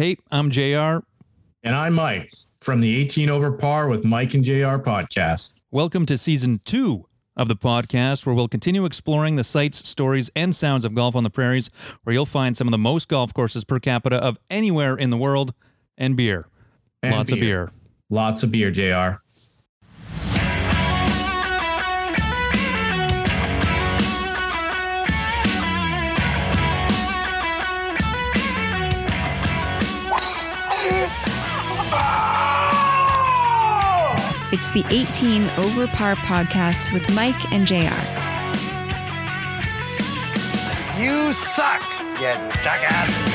Hey, I'm JR. And I'm Mike from the 18 Over Par with Mike and JR podcast. Welcome to season two of the podcast, where we'll continue exploring the sights, stories, and sounds of golf on the prairies, where you'll find some of the most golf courses per capita of anywhere in the world, and beer. And Lots of beer. Lots of beer, JR. It's the 18 Over Par podcast with Mike and JR. You suck, you jackass.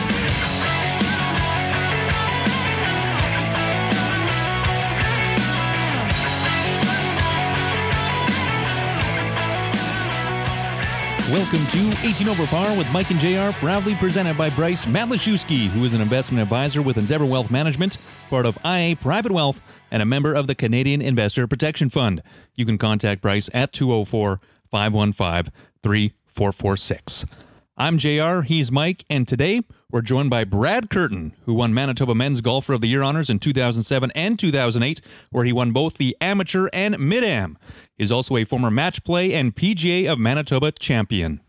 Welcome to 18 Over Par with Mike and JR, proudly presented by Bryce Matlashewski, who is an investment advisor with Endeavor Wealth Management, part of IA Private Wealth, and a member of the Canadian Investor Protection Fund. You can contact Bryce at 204 515 3446. I'm JR, he's Mike, and today we're joined by Brad Curtin, who won Manitoba Men's Golfer of the Year honors in 2007 and 2008, where he won both the amateur and mid-am. He's also a former match play and PGA of Manitoba champion.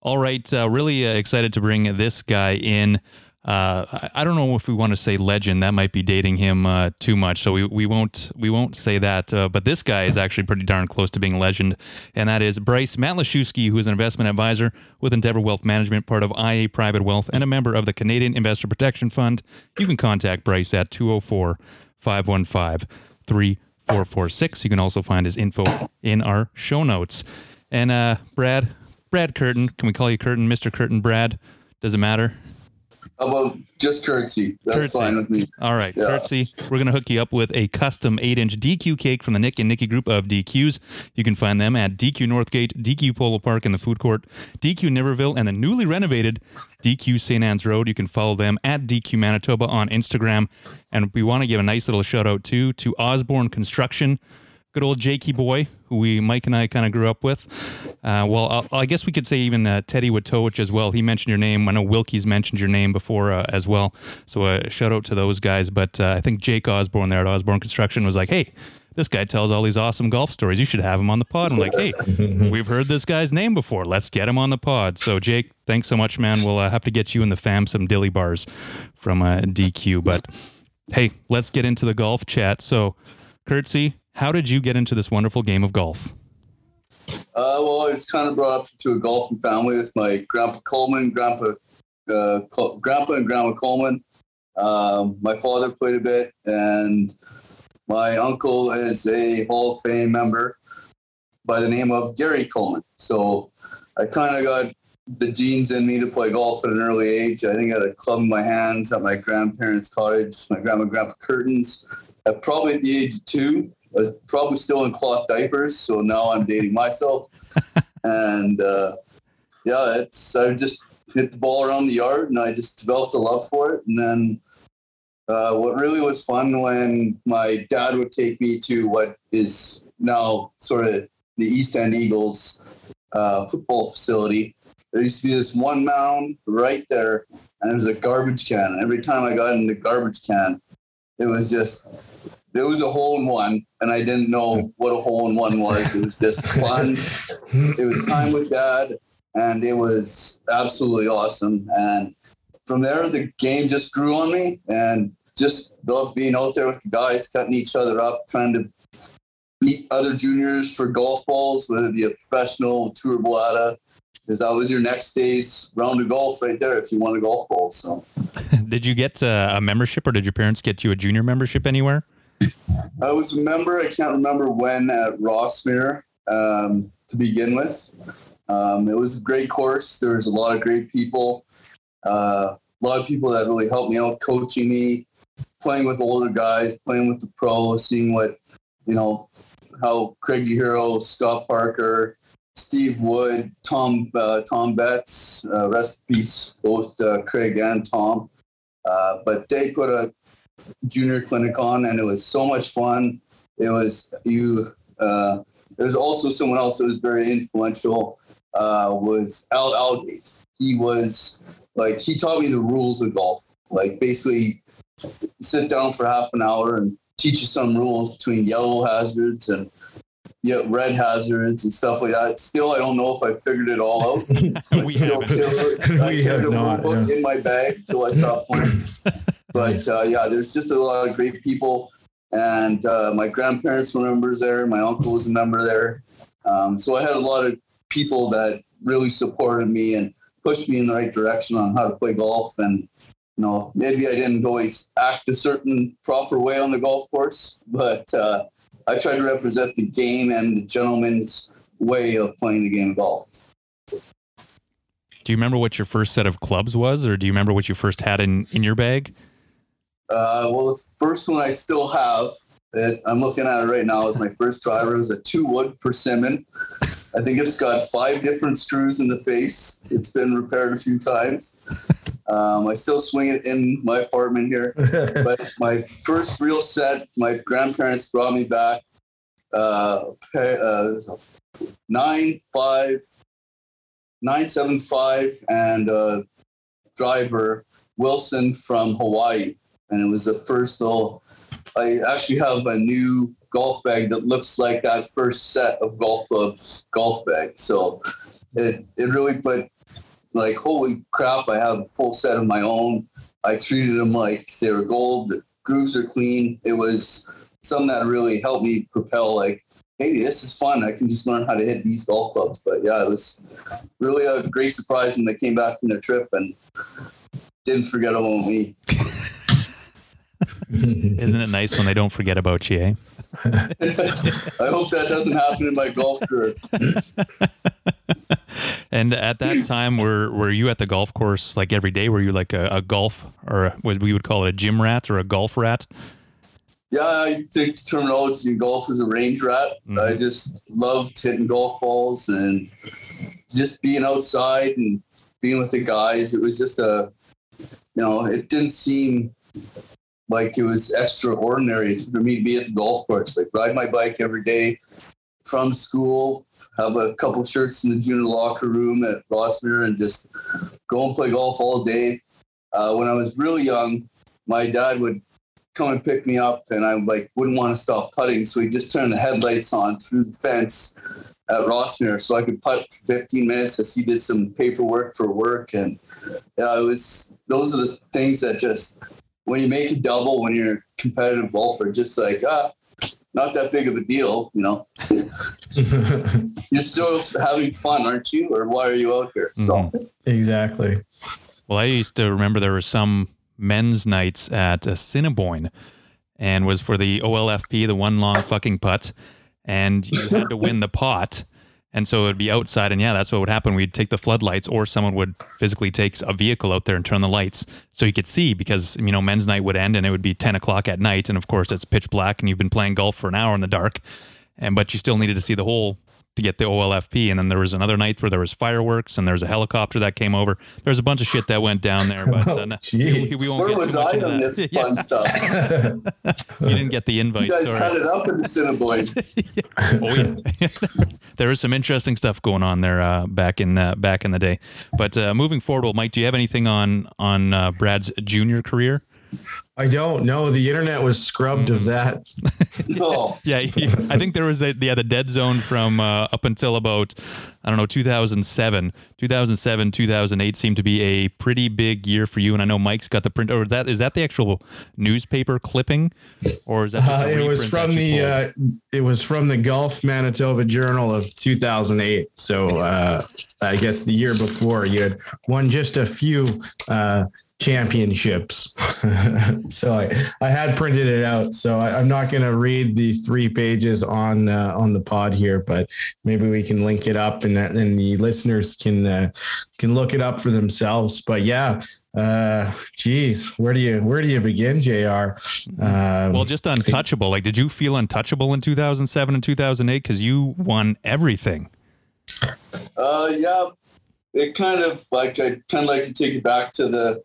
All right, uh, really uh, excited to bring this guy in. Uh, I, don't know if we want to say legend. That might be dating him uh, too much, so we, we won't we won't say that. Uh, but this guy is actually pretty darn close to being legend, and that is Bryce Matlashewski, who is an investment advisor with Endeavor Wealth Management, part of IA Private Wealth, and a member of the Canadian Investor Protection Fund. You can contact Bryce at 204 515 3446. You can also find his info in our show notes. And uh, Brad, Brad Curtin, can we call you Curtin, Mr. Curtin, Brad? Does it matter? About just curtsy? That's Curtsy. fine with me. All right, Yeah. Curtsy. We're going to hook you up with a custom 8 inch DQ cake from the Nick and Nikki group of DQs. You can find them at DQ Northgate, DQ Polo Park in the food court, DQ Niverville, and the newly renovated DQ St. Anne's Road. You can follow them at DQ Manitoba on Instagram. And we want to give a nice little shout out too to Osborne Construction. Good old Jakey boy, who we Mike and I kind of grew up with. Uh, well, I, I guess we could say even uh, Teddy Witowich as well. He mentioned your name. I know Wilkie's mentioned your name before uh, as well. So uh, shout out to those guys. But uh, I think Jake Osborne there at Osborne Construction was like, "Hey, this guy tells all these awesome golf stories. You should have him on the pod." I'm like, "Hey, we've heard this guy's name before. Let's get him on the pod." So Jake, thanks so much, man. We'll uh, have to get you and the fam some dilly bars from uh, DQ. But hey, let's get into the golf chat. So, Curtsy, how did you get into this wonderful game of golf? Uh, well, I was kind of brought up to a golfing family with my grandpa Coleman, grandpa, uh, Col- grandpa and grandma Coleman. Um, my father played a bit, and my uncle is a Hall of Fame member by the name of Gary Coleman. So I kind of got the genes in me to play golf at an early age. I think I had a club in my hands at my grandparents' cottage, my grandma and grandpa Curtins. At probably at the age of two, was probably still in cloth diapers. So now I'm dating myself. and uh, yeah, it's I just hit the ball around the yard and I just developed a love for it. And then uh, what really was fun when my dad would take me to what is now sort of the East End Eagles uh, football facility. There used to be this one mound right there, and there was a garbage can. And every time I got in the garbage can, it was just there was a hole in one, and I didn't know what a hole in one was. It was just fun. it was time with dad, and it was absolutely awesome. And from there, the game just grew on me, and just being out there with the guys, cutting each other up, trying to beat other juniors for golf balls, whether it be a professional tour balata, because that was your next day's round of golf right there if you won a golf ball. So Did you get uh, a membership or did your parents get you a junior membership anywhere? I was a member. I can't remember when at Rossmere um, to begin with. Um, it was a great course. There was a lot of great people. Uh, a lot of people that really helped me out, coaching me, playing with older guys, playing with the pros, seeing what you know, how Craig Hero, Scott Parker, Steve Wood, Tom uh, Tom Betts, uh, rest peace, both uh, Craig and Tom. Uh, but they put a junior clinic on, and it was so much fun. It was you. Uh, there was also someone else that was very influential. Uh, was Al Algate. He was like he taught me the rules of golf. Like basically, sit down for half an hour and teach you some rules between yellow hazards and yeah, red hazards and stuff like that. Still, I don't know if I figured it all out. I We still haven't. I We have a rule book yeah. in my bag till I stopped playing. But uh, yeah, there's just a lot of great people, and uh, my grandparents were members there. My uncle was a member there, um, so I had a lot of people that really supported me and pushed me in the right direction on how to play golf. And you know, maybe I didn't always act a certain proper way on the golf course, but uh, I tried to represent the game and the gentleman's way of playing the game of golf. Do you remember what your first set of clubs was, or do you remember what you first had in in your bag? Uh, well, the first one I still have, it, I'm looking at it right now, is my first driver. It was a two wood persimmon. I think it's got five different screws in the face. It's been repaired a few times. Um, I still swing it in my apartment here. But my first real set, my grandparents brought me back uh, uh, nine five, nine seven five, and uh, driver Wilson from Hawaii, and it was the first little. I actually have a new golf bag that looks like that first set of golf clubs golf bag. So it it really put like holy crap! I have a full set of my own. I treated them like they were gold. The grooves are clean. It was something that really helped me propel. Like, hey, this is fun. I can just learn how to hit these golf clubs. But yeah, it was really a great surprise when they came back from their trip and didn't forget about me. Isn't it nice when they don't forget about you? Eh? I hope that doesn't happen in my golf career. And at that time, were were you at the golf course like every day? Were you like a, a golf or a, what we would call it a gym rat or a golf rat? Yeah, I think the terminology in golf is a range rat. I just loved hitting golf balls and just being outside and being with the guys. It was just a, you know, it didn't seem like it was extraordinary for me to be at the golf course. Like ride my bike every day from school, have a couple shirts in the junior locker room at Rossmere, and just go and play golf all day. Uh, when I was really young, my dad would come and pick me up, and I like wouldn't want to stop putting, so he just turned the headlights on through the fence at Rossmere, so I could putt for 15 minutes as he did some paperwork for work, and yeah, it was those are the things that just when you make a double when you're a competitive golfer, just like ah, not that big of a deal, you know. You're still having fun, aren't you? Or why are you out here? So exactly. Well, I used to remember there were some men's nights at Assiniboine, and was for the OLFP, the one long fucking putt, and you had to win the pot. And so it'd be outside, and yeah, that's what would happen. We'd take the floodlights, or someone would physically take a vehicle out there and turn the lights so you could see. Because you know, men's night would end, and it would be ten o'clock at night, and of course it's pitch black, and you've been playing golf for an hour in the dark, and but you still needed to see the hole to get the OLFP. And then there was another night where there was fireworks, and there was a helicopter that came over. There was a bunch of shit that went down there, but uh, Oh, we, we won't where get would too much into on that. this Yeah, fun stuff? you didn't get the invite. You guys sorry. cut it up in Assiniboine. Oh yeah, there is some interesting stuff going on there uh, back in uh, back in the day. But uh, moving forward, well, Mike, do you have anything on on uh, Brad's junior career? I don't know. The internet was scrubbed of that. No. Yeah, I think there was a, yeah the dead zone from uh, up until about I don't know 2007, 2007, 2008 seemed to be a pretty big year for you. And I know Mike's got the print. Or is that is that the actual newspaper clipping, or is that just Uh, it was from the uh, it was from the Golf Manitoba Journal of 2008. So uh, I guess the year before you had won just a few uh, championships. so I, I had printed it out. So I, I'm not going to read the three pages on uh, on the pod here, but maybe we can link it up and then the listeners can uh, can look it up for themselves. But yeah. Uh, geez, where do you where do you begin, Jr. Um, Well, just untouchable. Like, did you feel untouchable in 2007 and 2008 because you won everything? Uh, yeah, it kind of like I kind of like to take it back to the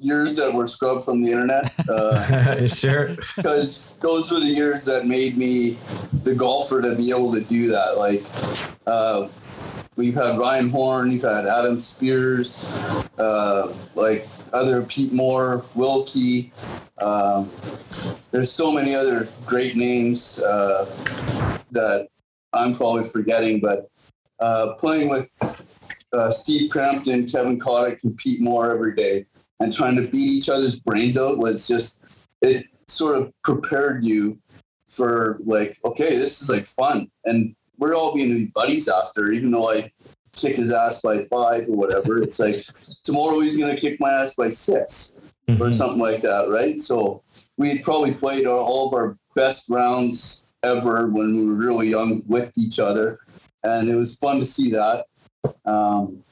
years that were scrubbed from the internet uh, sure. because those were the years that made me the golfer to be able to do that. Like, uh, we've had Ryan Horn, you've had Adam Spears, uh, like other Pete Moore, Wilkie. Um, there's so many other great names uh, that I'm probably forgetting, but uh, playing with uh, Steve Crampton, Kevin Kotick, and Pete Moore every day and trying to beat each other's brains out was just, it sort of prepared you for like, okay, this is like fun. And we're all being buddies after, even though I kick his ass by five or whatever. It's like tomorrow he's going to kick my ass by 6 Mm-hmm. or something like that, right? So we probably played all of our best rounds ever when we were really young with each other. And it was fun to see that. Um,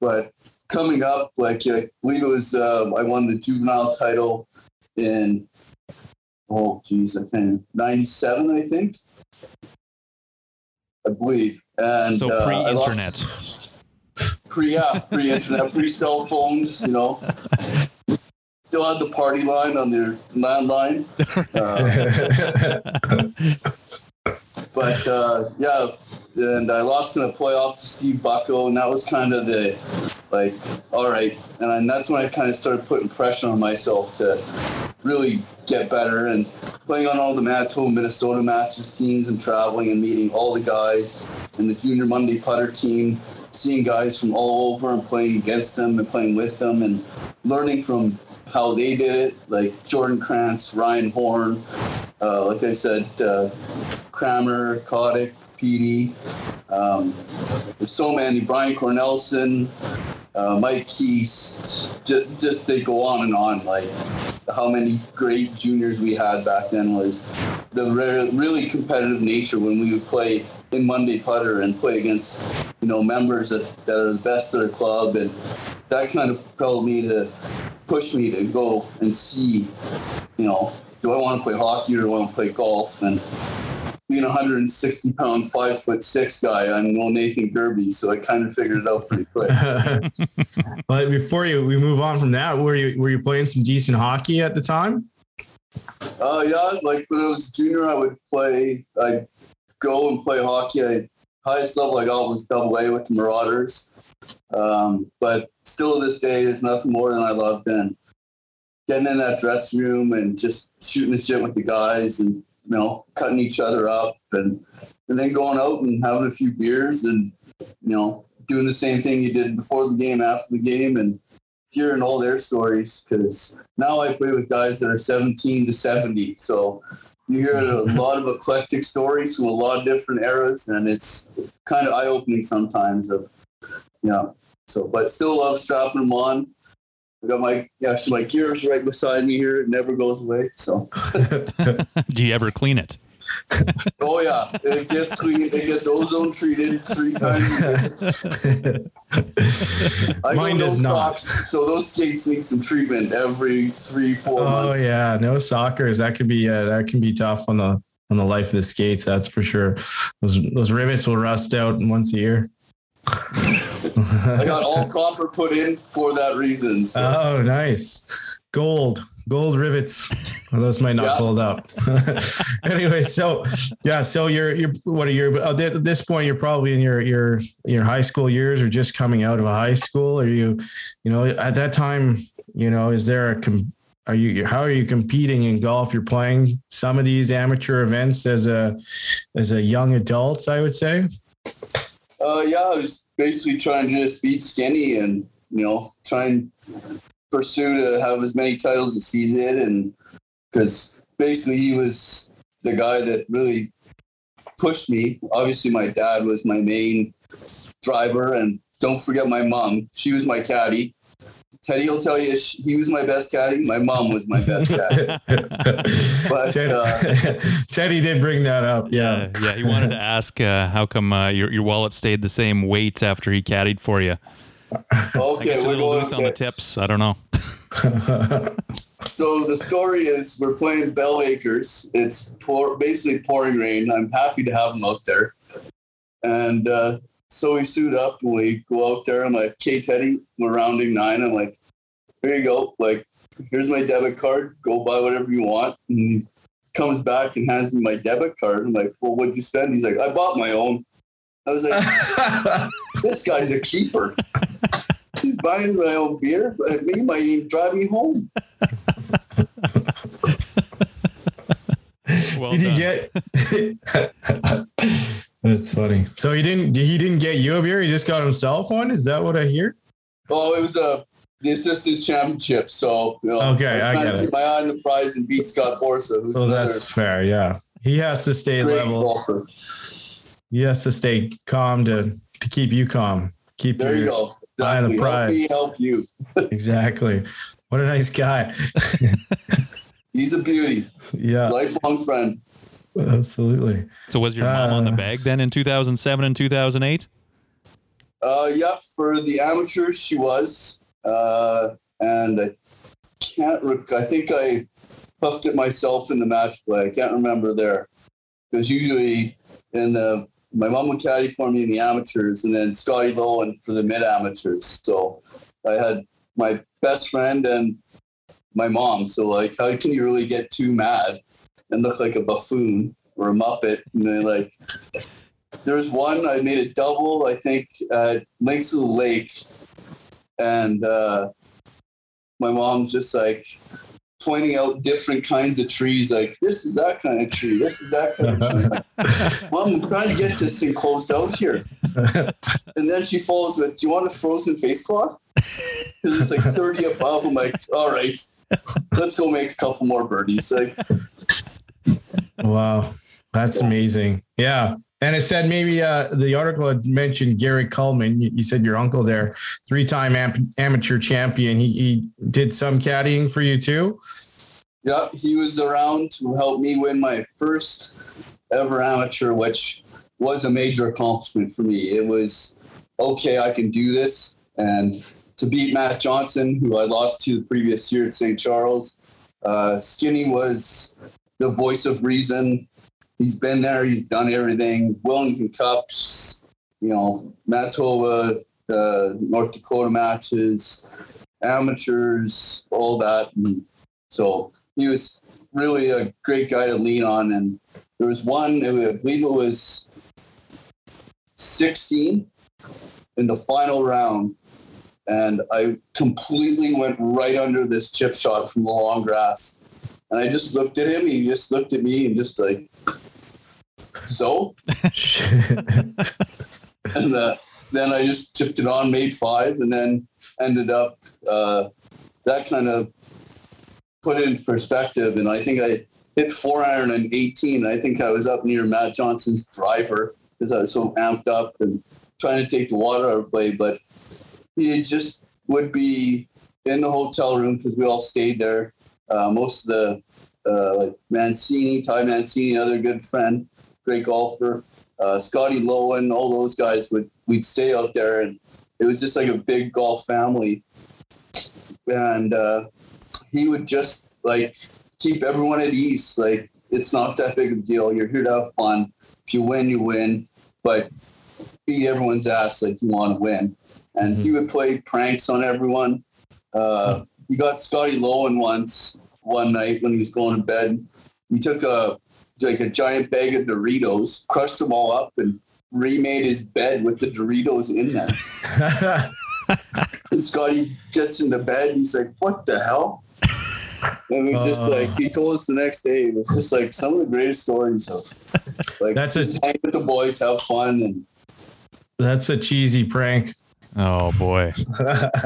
but coming up, like I believe it was, uh, I won the juvenile title in, oh, geez, I can't, 97, I think. I believe. And So uh, lost- pre-internet. pre yeah, pre internet, pre cell phones, you know. Still had the party line on their landline. Uh, but uh, yeah, and I lost in a playoff to Steve Bucko, and that was kind of the like, all right, and that's when I kind of started putting pressure on myself to really get better and playing on all the Manitoba, Minnesota matches, teams, and traveling and meeting all the guys in the junior Monday putter team, seeing guys from all over and playing against them and playing with them and learning from how they did it, like Jordan Krantz, Ryan Horn, uh, like I said, uh, Kramer, Kotick, Petey. Um, there's so many. Brian Cornelson, uh, Mike Keast. Just, just they go on and on. Like how many great juniors we had back then was the re- really competitive nature when we would play in Monday putter and play against you know members that, that are the best of their club and that kind of propelled me to push me to go and see you know do I want to play hockey or do I want to play golf and being a 160 pound five foot six guy I'm no Nathan Gerbe so I kind of figured it out pretty quick but before you we move on from that, were you were you playing some decent hockey at the time? Uh, yeah, like when I was a junior, I would play. I'd go and play hockey. I highest level I got was double A with the Marauders. Um, but still, to this day, there's nothing more than I love than getting in that dressing room and just shooting the shit with the guys and you know cutting each other up and and then going out and having a few beers and you know doing the same thing you did before the game, after the game, and hearing all their stories because now I play with guys that are 17 to 70. So you hear a lot of eclectic stories from a lot of different eras, and it's kind of eye opening sometimes. Of yeah, so but still love strapping them on. I got my yeah, so my gear's right beside me here. It never goes away. So Do you ever clean it? oh yeah, it gets clean. It gets ozone treated three times. I Mine no does not. socks, so those skates need some treatment every three four Oh months. Oh yeah, no soccer. That could be uh, that can be tough on the on the life of the skates. That's for sure. Those those rivets will rust out once a year. I got all copper put in for that reason. So. Oh, nice. Gold, gold rivets. Well, those might not Yeah. hold up. anyway, so yeah, so you're you're what are you uh, at this point? You're probably in your your your high school years or just coming out of a high school. Are you, you know, at that time, you know, is there a com- are you how are you competing in golf? You're playing some of these amateur events as a as a young adult, I would say. Uh, yeah, I was basically trying to just beat Skinny and you know try and pursue to have as many titles as he did, and because basically he was the guy that really pushed me. Obviously, my dad was my main driver, and don't forget my mom. She was my caddy. Teddy will tell you he was my best caddy. My mom was my best caddy. But, Ted- uh, Teddy did bring that up. Yeah. Yeah. He wanted to ask uh, how come uh, your your wallet stayed the same weight after he caddied for you. I Okay, a we're little going. loose on the tips. I don't know. So the story is we're playing Bel Acres. It's pour, basically pouring rain. I'm happy to have them out there. And uh, so we suit up and we go out there. I'm like, okay, Teddy, we're rounding nine. I'm like, here you go. Like, here's my debit card. Go buy whatever you want. And he comes back and hands me my debit card. I'm like, well, what'd you spend? He's like, I bought my own. I was like, this guy's a keeper. He's buying my own beer, but he might even drive me home. Well Did he get? That's funny. So he didn't. He didn't get you a beer. He just got himself one. Is that what I hear? Oh, it was a the assistants championship. So you know, Okay, I was trying get to it. keep my eye on the prize and beat Scott Borsa, who's Oh, another that's fair. Yeah, he has to stay level. golfer. He has to stay calm to to keep you calm. Keep There you your- go. Eye on the Exactly. Help me help you. Exactly. What a nice guy. He's a beauty, Yeah, lifelong friend. absolutely. So was your mom on the Uh, bag then in 2007 and 2008? Uh, yeah, for the amateurs, she was, uh, and I can't. Rec- I think I puffed it myself in the match play. I can't remember there because usually in the my mom would caddy for me in the amateurs, and then Scotty Lowen for the mid amateurs. So I had my best friend and my mom. So like, how can you really get too mad and look like a buffoon or a muppet? And then like there was one I made a double, I think, at Lakes of the Lake, and uh, my mom's just like pointing out different kinds of trees, like this is that kind of tree, this is that kind of tree. Like, Mom, I'm trying to get this thing closed out here, and then she follows with, "Do you want a frozen face cloth?" Because it's like 30 above. I'm like, "All right, let's go make a couple more birdies." Like, Wow, that's amazing. Yeah. And it said maybe uh, the article had mentioned Gary Coleman. You, you said your uncle there, three-time am- amateur champion. He, he did some caddying for you too. Yeah, he was around to help me win my first ever amateur, which was a major accomplishment for me. It was okay, I can do this. And to beat Matt Johnson, who I lost to the previous year at St. Charles, uh, Skinny was the voice of reason. He's been there, he's done everything. Willingdon Cups, you know, Manitoba, the North Dakota matches, amateurs, all that. And so he was really a great guy to lean on. And there was one, I believe it was 16 in the final round. And I completely went right under this chip shot from the long grass. And I just looked at him. He just looked at me and just like, so? And uh, then I just tipped it on, made five, and then ended up uh, that kind of put it in perspective. And I think I hit four iron and 18. I think I was up near Matt Johnson's driver because I was so amped up and trying to take the water out of play. But he just would be in the hotel room because we all stayed there. Uh, most of the uh, like Mancini, Ty Mancini, another good friend, great golfer, uh, Scotty Lowen, all those guys would we'd stay out there, and it was just like a big golf family. And uh, he would just like keep everyone at ease. Like it's not that big of a deal. You're here to have fun. If you win, you win, but beat everyone's ass like you want to win. And he would play pranks on everyone. Uh, he got Scotty Lowen once one night when he was going to bed. He took a like a giant bag of Doritos, crushed them all up, and remade his bed with the Doritos in there. And Scotty gets into bed. And he's like, "What the hell?" And he's just Uh. like he told us the next day. It was just like some of the greatest stories of like That's a- just hang with the boys, have fun, and That's a cheesy prank. Oh boy.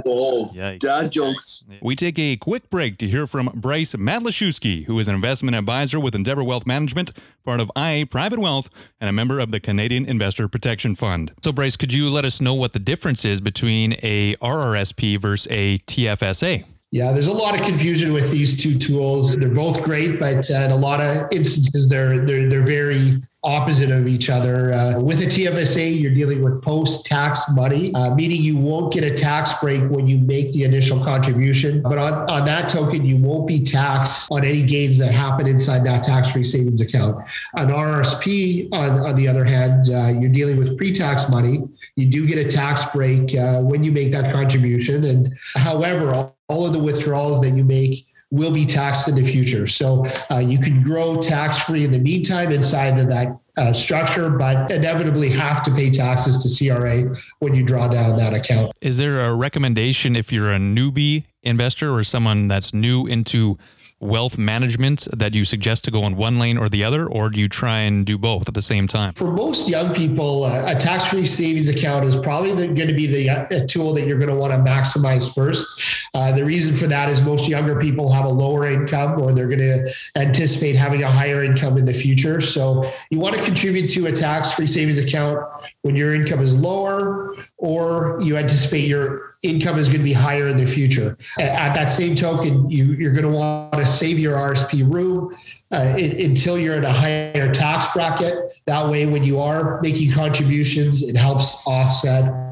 oh, Yikes. dad jokes. We take a quick break to hear from Bryce Matlashewski, who is an investment advisor with Endeavor Wealth Management, part of IA Private Wealth, and a member of the Canadian Investor Protection Fund. So, Bryce, could you let us know what the difference is between a RRSP versus a TFSA? Yeah, there's a lot of confusion with these two tools. They're both great, but uh, in a lot of instances, they're they're they're very opposite of each other. Uh, with a TFSA, you're dealing with post-tax money, uh, meaning you won't get a tax break when you make the initial contribution. But on, on that token, you won't be taxed on any gains that happen inside that tax-free savings account. An RRSP, on, on the other hand, uh, you're dealing with pre-tax money. You do get a tax break uh, when you make that contribution. And however, all of the withdrawals that you make will be taxed in the future. So uh, you can grow tax free in the meantime inside of that uh, structure, but inevitably have to pay taxes to CRA when you draw down that account. Is there a recommendation if you're a newbie investor or someone that's new into wealth management that you suggest to go in one lane or the other, or do you try and do both at the same time? For most young people, uh, a tax free savings account is probably going to be the uh, tool that you're going to want to maximize first. Uh, the reason for that is most younger people have a lower income or they're going to anticipate having a higher income in the future. So you want to contribute to a tax free savings account when your income is lower or you anticipate your income is going to be higher in the future. At that same token, you, you're going to want to save your RSP room uh, it, until you're in a higher tax bracket. That way, when you are making contributions, it helps offset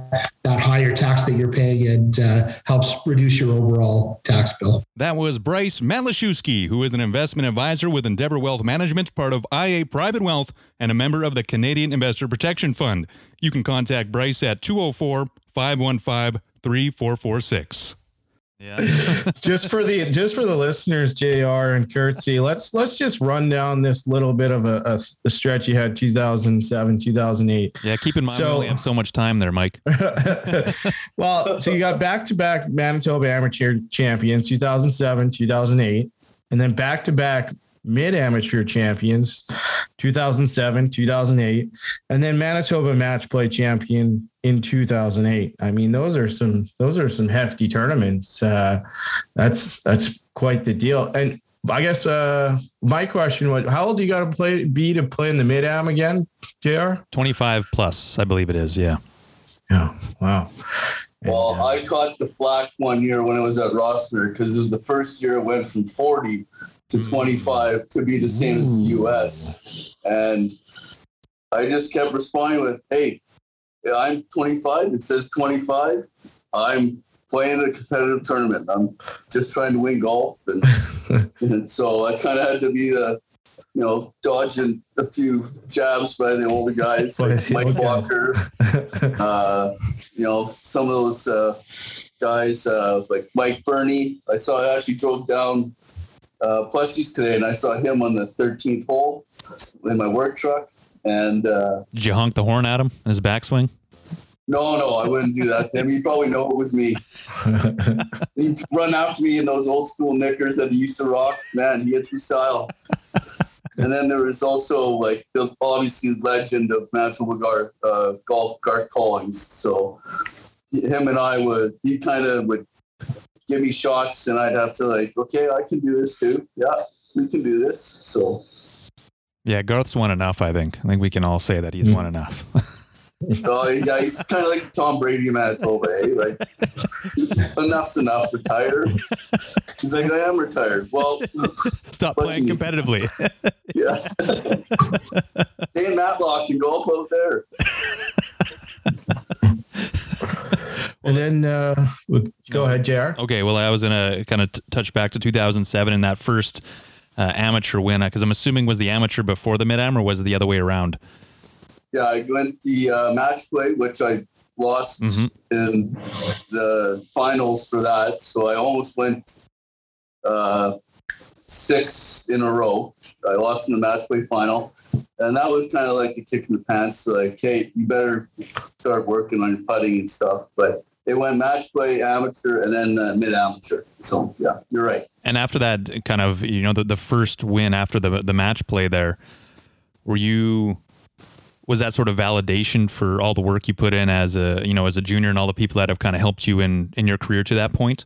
that higher tax that you're paying and uh, helps reduce your overall tax bill. That was Bryce Matlashewski, who is an investment advisor with Endeavor Wealth Management, part of IA Private Wealth, and a member of the Canadian Investor Protection Fund. You can contact Bryce at 204 515 3446. Yeah. just for the just for the listeners, Jr. and Curtsy, let's let's just run down this little bit of a, a, a stretch you had 2007, 2008. Yeah, keep in mind so, we only have so much time there, Mike. well, so you got back to back Manitoba Amateur champions, 2007, 2008, and then back to back mid amateur champions 2007 2008 and then manitoba match play champion in 2008 i mean those are some those are some hefty tournaments. Uh, that's that's quite the deal. And i guess uh, my question was how old do you got to play be to play in the mid am again jr 25 plus i believe it is yeah. Yeah wow. Well, uh, I caught the flack one year when I was at Rossmere because it was the first year it went from 40 to mm. 25 to be the same as the US. And I just kept responding with, hey, I'm 25. It says 25. I'm playing a competitive tournament. I'm just trying to win golf. And, and so I kind of had to be the, you know, dodging a few jabs by the older guys like Mike Walker, uh, you know, some of those uh, guys uh, like Mike Burney. I saw I actually drove down uh, Plessis today, and I saw him on the 13th hole in my work truck. And uh, did you honk the horn at him in his backswing? No, no, I wouldn't do that to him. He'd probably know it was me. He'd run after me in those old school knickers that he used to rock. Man, he had some style. and then there was also like the obviously legend of Manitoba Gar, uh, golf Garth Collings. So him and I would he kind of would give me shots and I'd have to like, okay, I can do this too. Yeah, we can do this. So yeah, Garth's won enough, I think. I think we can all say that he's mm. won enough. oh, yeah, he's kind of like Tom Brady of Manitoba, eh? Like, enough's enough, retire. He's like, I am retired. Well, stop playing competitively. yeah. Stay in Matlock and golf out there. And then uh, go ahead, Jr. Okay, well, I was gonna kind of t- touch back to 2007 in that first uh, amateur win because I'm assuming was the amateur before the mid am or was it the other way around? Yeah, I went the uh, match play, which I lost mm-hmm. in the finals for that, so I almost went uh, six in a row. I lost in the match play final. And that was kind of like a kick in the pants. Like, hey, you better start working on your putting and stuff. But it went match play, amateur, and then uh, mid amateur. So yeah, you're right. And after that, kind of you know the, the first win after the the match play there, were you was that sort of validation for all the work you put in as a you know as a junior and all the people that have kind of helped you in in your career to that point?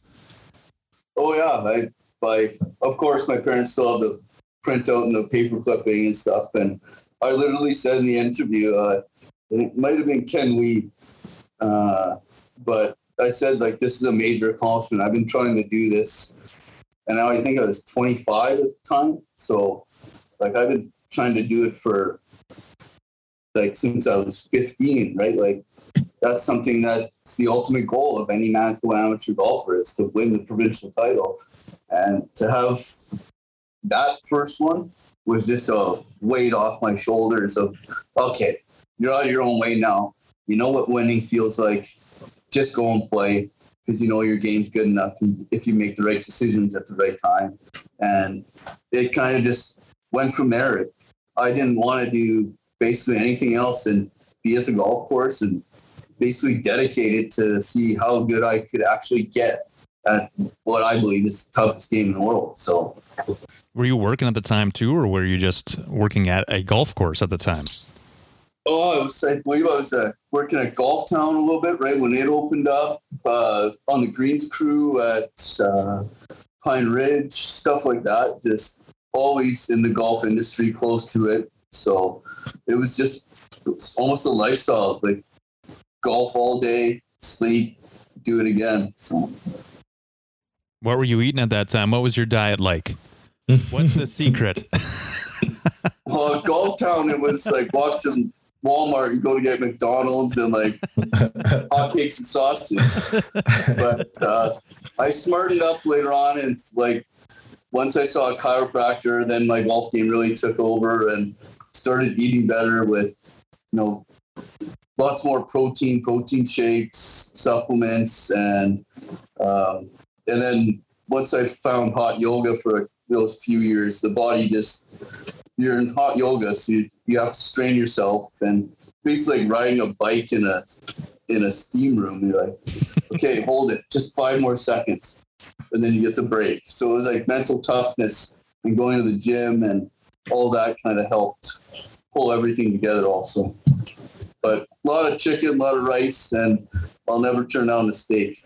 Oh yeah, I by of course my parents still have the printout and the paper clipping and stuff, and I literally said in the interview, uh, it might have been Ken Lee. Uh, but I said like this is a major accomplishment. I've been trying to do this, and now I think I was 25 at the time. So like I've been trying to do it for like since I was 15, right? Like that's something that's the ultimate goal of any Manitoba amateur golfer is to win the provincial title, and to have that first one was just a weight off my shoulders of okay, you're out of your own way now. You know what winning feels like just go and play because you know your game's good enough if you make the right decisions at the right time. And it kind of just went from there. I didn't want to do basically anything else and be at the golf course and basically dedicated to see how good I could actually get at what I believe is the toughest game in the world. So, were you working at the time too, or were you just working at a golf course at the time? Oh, I was, I believe I was uh, working at Golf Town a little bit, right when it opened up uh, on the greens crew at uh, Pine Ridge, stuff like that. Just always in the golf industry, close to it. So it was just it was almost a lifestyle, like golf all day, sleep, do it again. So. What were you eating at that time? What was your diet like? What's the secret? well, Golf Town, it was like walk to Walmart and go to get McDonald's and like hotcakes and sausage. but uh, I smartened up later on, and like once I saw a chiropractor, then my golf game really took over and started eating better with you know lots more protein, protein shakes, supplements, and um, and then once I found hot yoga for those few years, the body just you're in hot yoga, so you, you have to strain yourself and basically like riding a bike in a in a steam room. You're like, okay, hold it, just five more seconds, and then you get the break. So it was like mental toughness and going to the gym and all that kind of helped pull everything together also. But a lot of chicken, a lot of rice, and I'll never turn down a steak.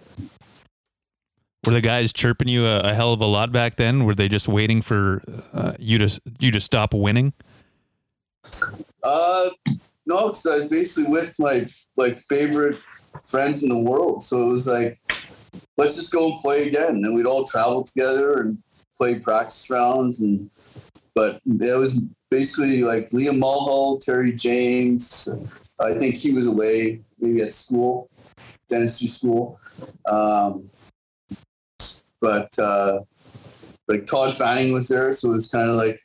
Were the guys chirping you a, a, hell of a lot back then? Were they just waiting for uh, you to you to stop winning? Uh, no, because I was basically with my like favorite friends in the world. So it was like, let's just go and play again. And we'd all travel together and play practice rounds. And but it was basically like Liam Mulhall, Terry James. I think he was away, maybe at school, dentistry school. Um, but uh, like Todd Fanning was there, so it was kind of like,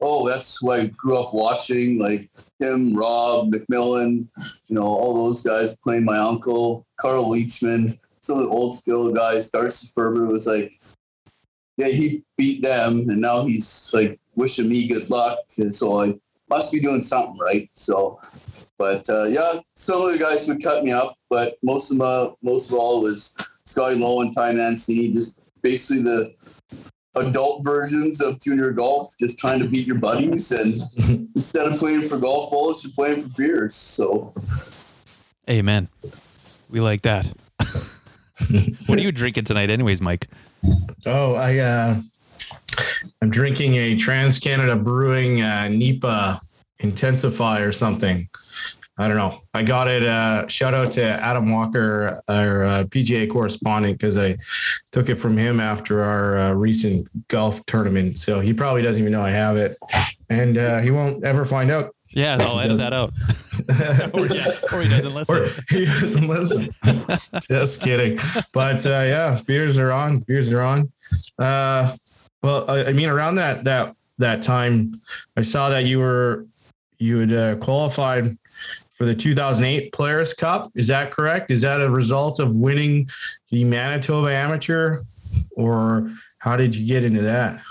oh, that's who I grew up watching, like him, Rob McMillan, you know, all those guys playing my uncle, Carl Leachman, some of the old school guys. Darcy Ferber was like, yeah, he beat them, and now he's like wishing me good luck, and so I must be doing something right. So, but uh, yeah, some of the guys would cut me up, but most of my, most of all was Scotty Lowe and Ty Mancini, just basically the adult versions of junior golf, just trying to beat your buddies. And instead of playing for golf balls, you're playing for beers. So, amen. We like that. what are you drinking tonight, anyways, Mike? Oh, I uh, I'm drinking a Trans Canada Brewing uh, NEIPA Intensify or something. I don't know. I got it. Uh, shout out to Adam Walker, our uh, PGA correspondent, because I took it from him after our uh, recent golf tournament. So he probably doesn't even know I have it, and uh, he won't ever find out. Yeah, I'll edit that out. or, yeah, or, he doesn't listen. Or he doesn't listen. Just kidding. But uh, yeah, beers are on. Beers are on. Uh, well, I, I mean, around that that that time, I saw that you were you had qualified for the 2008 Players Cup. Is that correct? Is that a result of winning the Manitoba Amateur, or how did you get into that?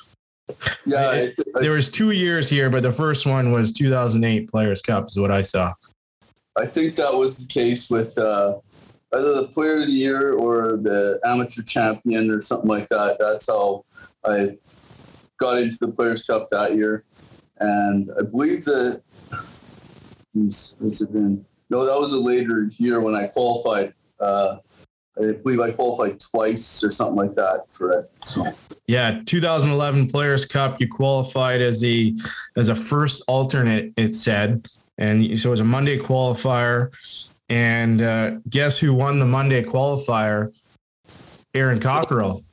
Yeah, it, there was two years here, but the first one was 2008 Players Cup, is what I saw. I think that was the case with uh, either the Player of the Year or the Amateur Champion or something like that. That's how I got into the Players Cup that year, and I believe that has it been? No, that was a later year when I qualified. Uh, I believe I qualified twice or something like that for it. So. Yeah, 2011 Players Cup. You qualified as a as a first alternate. It said, and so it was a Monday qualifier. And uh, guess who won the Monday qualifier? Aaron Cockerill.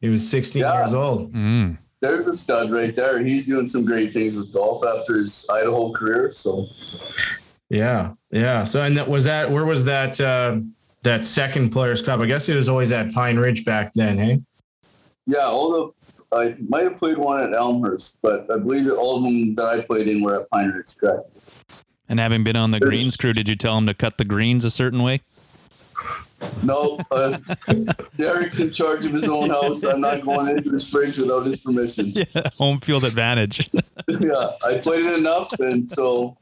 He was 16 yeah. years old. Mm there's a stud right there. He's doing some great things with golf after his Idaho career. So, yeah, yeah. So, and that was that. Where was that? Uh, that second Players Cup. I guess it was always at Pine Ridge back then, hey? Yeah, all the I might have played one at Elmhurst, but I believe all of them that I played in No, uh, Derek's in charge of his own house. I'm not going into his fridge without his permission. Yeah, home field advantage. yeah, I played it enough, and so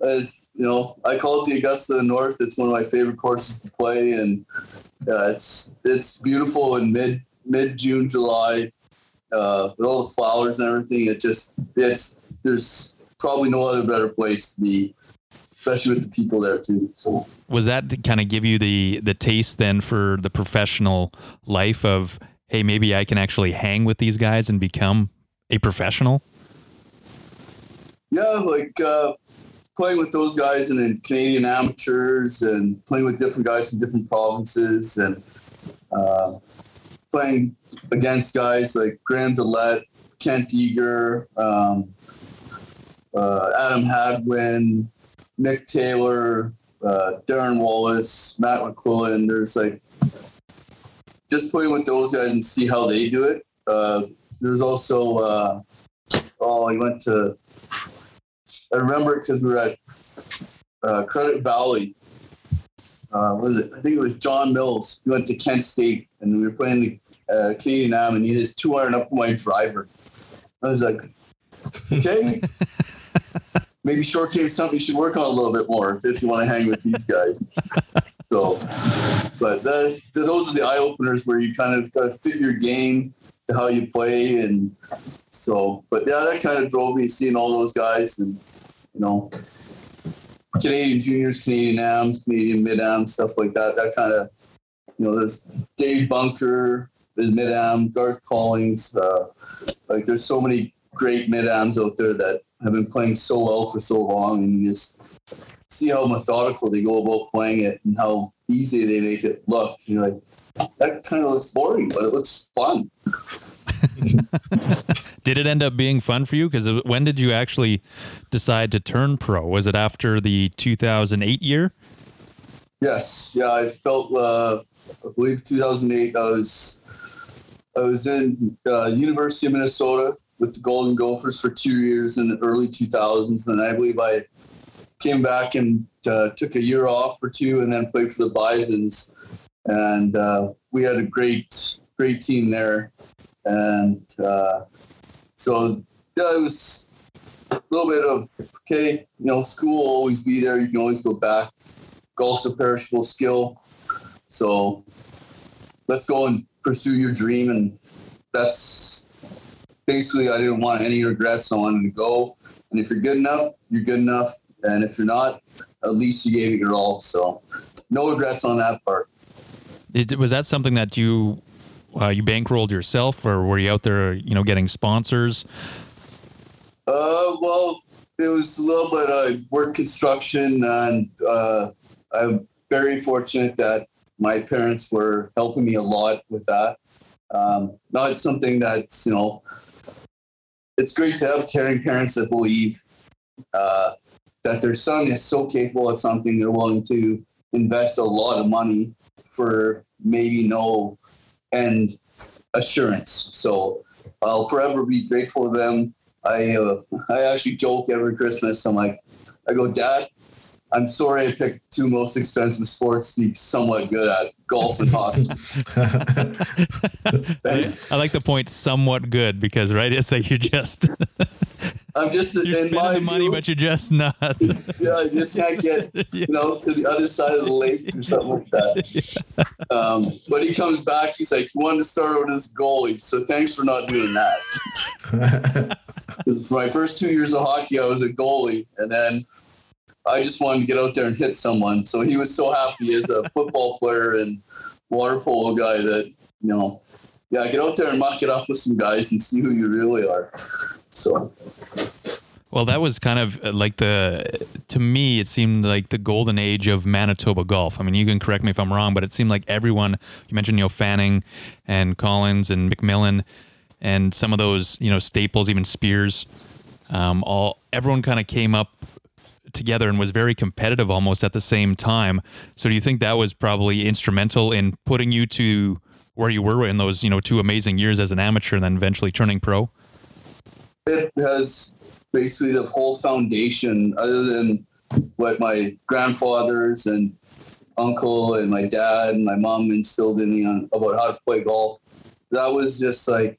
as you know, I call it the Augusta of the North. It's one of my favorite courses to play, and uh, it's it's beautiful in mid mid June, July, uh, with all the flowers and everything. It just it's there's probably no other better place to be, especially with the people there too. So Was that to kind of give you the the taste then for the professional life of hey maybe I can actually hang with these guys and become a professional? yeah, like uh, playing with those guys and then Canadian amateurs and playing with different guys from different provinces and uh, playing against guys like Graham DeLaet, Kent Eager, um, uh, Adam Hadwin, Nick Taylor, uh, Darren Wallace, Matt McQuillan. There's like just playing with those guys and see how they do it. Uh, there's also uh, oh, I went to I remember because we were at uh, Credit Valley. Uh, was it? I think it was John Mills. We went to Kent State and we were playing the uh, Canadian Am, and he just two iron up my driver. I was like, okay, maybe short game something you should work on a little bit more if you want to hang with these guys. So, but that, those are the eye openers where you kind of got to fit your game to how you play, and so. But yeah, that kind of drove me seeing all those guys and you know, Canadian juniors, Canadian AMs, Canadian mid AMs, stuff like that. That kind of, you know, there's Dave Bunker, there's mid AM, Garth Collings. Uh, like there's so many great mid AMs out there that have been playing so well for so long, and you just see how methodical they go about playing it and how easy they make it look. You're like, that kind of looks boring, but it looks fun. Did it end up being fun for you? Because when did you actually decide to turn pro? Was it after the 2008 year? Yes, yeah, I felt. Uh, I believe 2008. I was I was in uh, University of Minnesota with the Golden Gophers for two years in the early 2000s, and I believe I came back and uh, took a year off for two, and then played for the Bisons, and uh, we had a great great team there, and uh, so yeah, it was a little bit of okay, you know, school will always be there. You can always go back. Golf's a perishable skill, so let's go and pursue your dream. And that's basically I didn't want any regrets. I wanted to go, and if you're good enough, you're good enough, and if you're not, at least you gave it your all. So no regrets on that part. Was that something that you uh, you bankrolled yourself, or were you out there, you know, getting sponsors? Uh, well, it was a little bit of work construction, and uh, I'm very fortunate that my parents were helping me a lot with that. Um, not something that's you know, it's great to have caring parents that believe uh, that their son is so capable at something they're willing to invest a lot of money for maybe no end assurance. So I'll forever be grateful to them. I uh, I actually joke every Christmas. I'm like, I go, Dad, I'm sorry I picked two most expensive sports to be somewhat good at golf and hockey. I, I like the point somewhat good because right, it's like you're just I'm just you're in spending my the money, view, but you're just not. yeah, I just can't get you know to the other side of the lake or something like that. Um, but he comes back. He's like, "You wanted to start out as goalie, so thanks for not doing that." Because for my first two years of hockey, I was a goalie, and then I just wanted to get out there and hit someone. So he was so happy as a football player and water polo guy that you know, yeah, get out there and muck it up with some guys and see who you really are. So Well, that was kind of uh, like the, to me, it seemed like the golden age of Manitoba golf. I mean, you can correct me if I'm wrong, but it seemed like everyone, you mentioned, you know, Fanning and Collins and McMillan and some of those, you know, staples, even Spears, um, all, everyone kind of came up together and was very competitive almost at the same time. So do you think that was probably instrumental in putting you to where you were in those, you know, two amazing years as an amateur and then eventually turning pro? it has basically the whole foundation other than what my grandfathers and uncle and my dad and my mom instilled in me on about how to play golf that was just like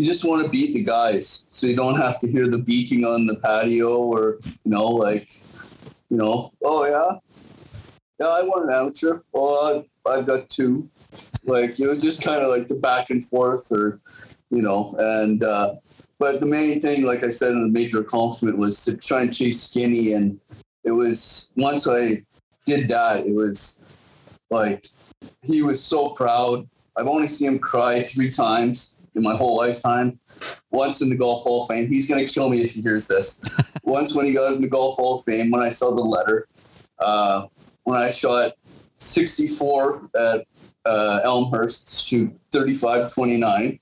you just want to beat the guys so you don't have to hear the beaking on the patio or you know like You know, oh yeah, yeah, I won an amateur. I, I've got two. Like it was just kind of like the back and forth, or you know, and uh, but the main thing, like I said, in the major accomplishment was to try and chase skinny, and it was once I did that, it was like he was so proud. I've only seen him cry three times in my whole lifetime. Once in the Golf Hall of Fame. He's going to kill me if he hears this. Once when he got in the Golf Hall of Fame, when I saw the letter, uh, when I shot 64 at uh, Elmhurst, shoot 35 29.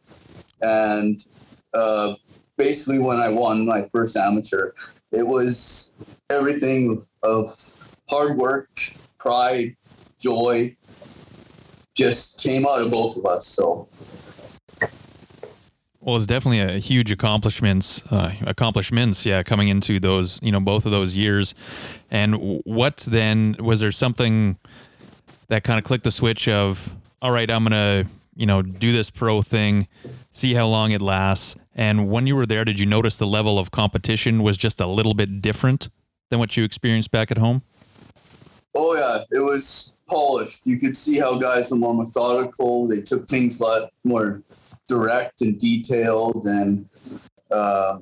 And uh, basically, when I won my first amateur, it was everything of hard work, pride, joy, just came out of both of us. So Well, it's definitely a huge accomplishments, uh, accomplishments, yeah, coming into those, you know, both of those years. And what then was there something that kind of clicked the switch of, all right, I'm gonna, you know, do this pro thing, see how long it lasts. And when you were there, did you notice the level of competition was just a little bit different than what you experienced back at home? Oh yeah, it was polished. You could see how guys were more methodical. They took things a lot more direct and detailed, and uh,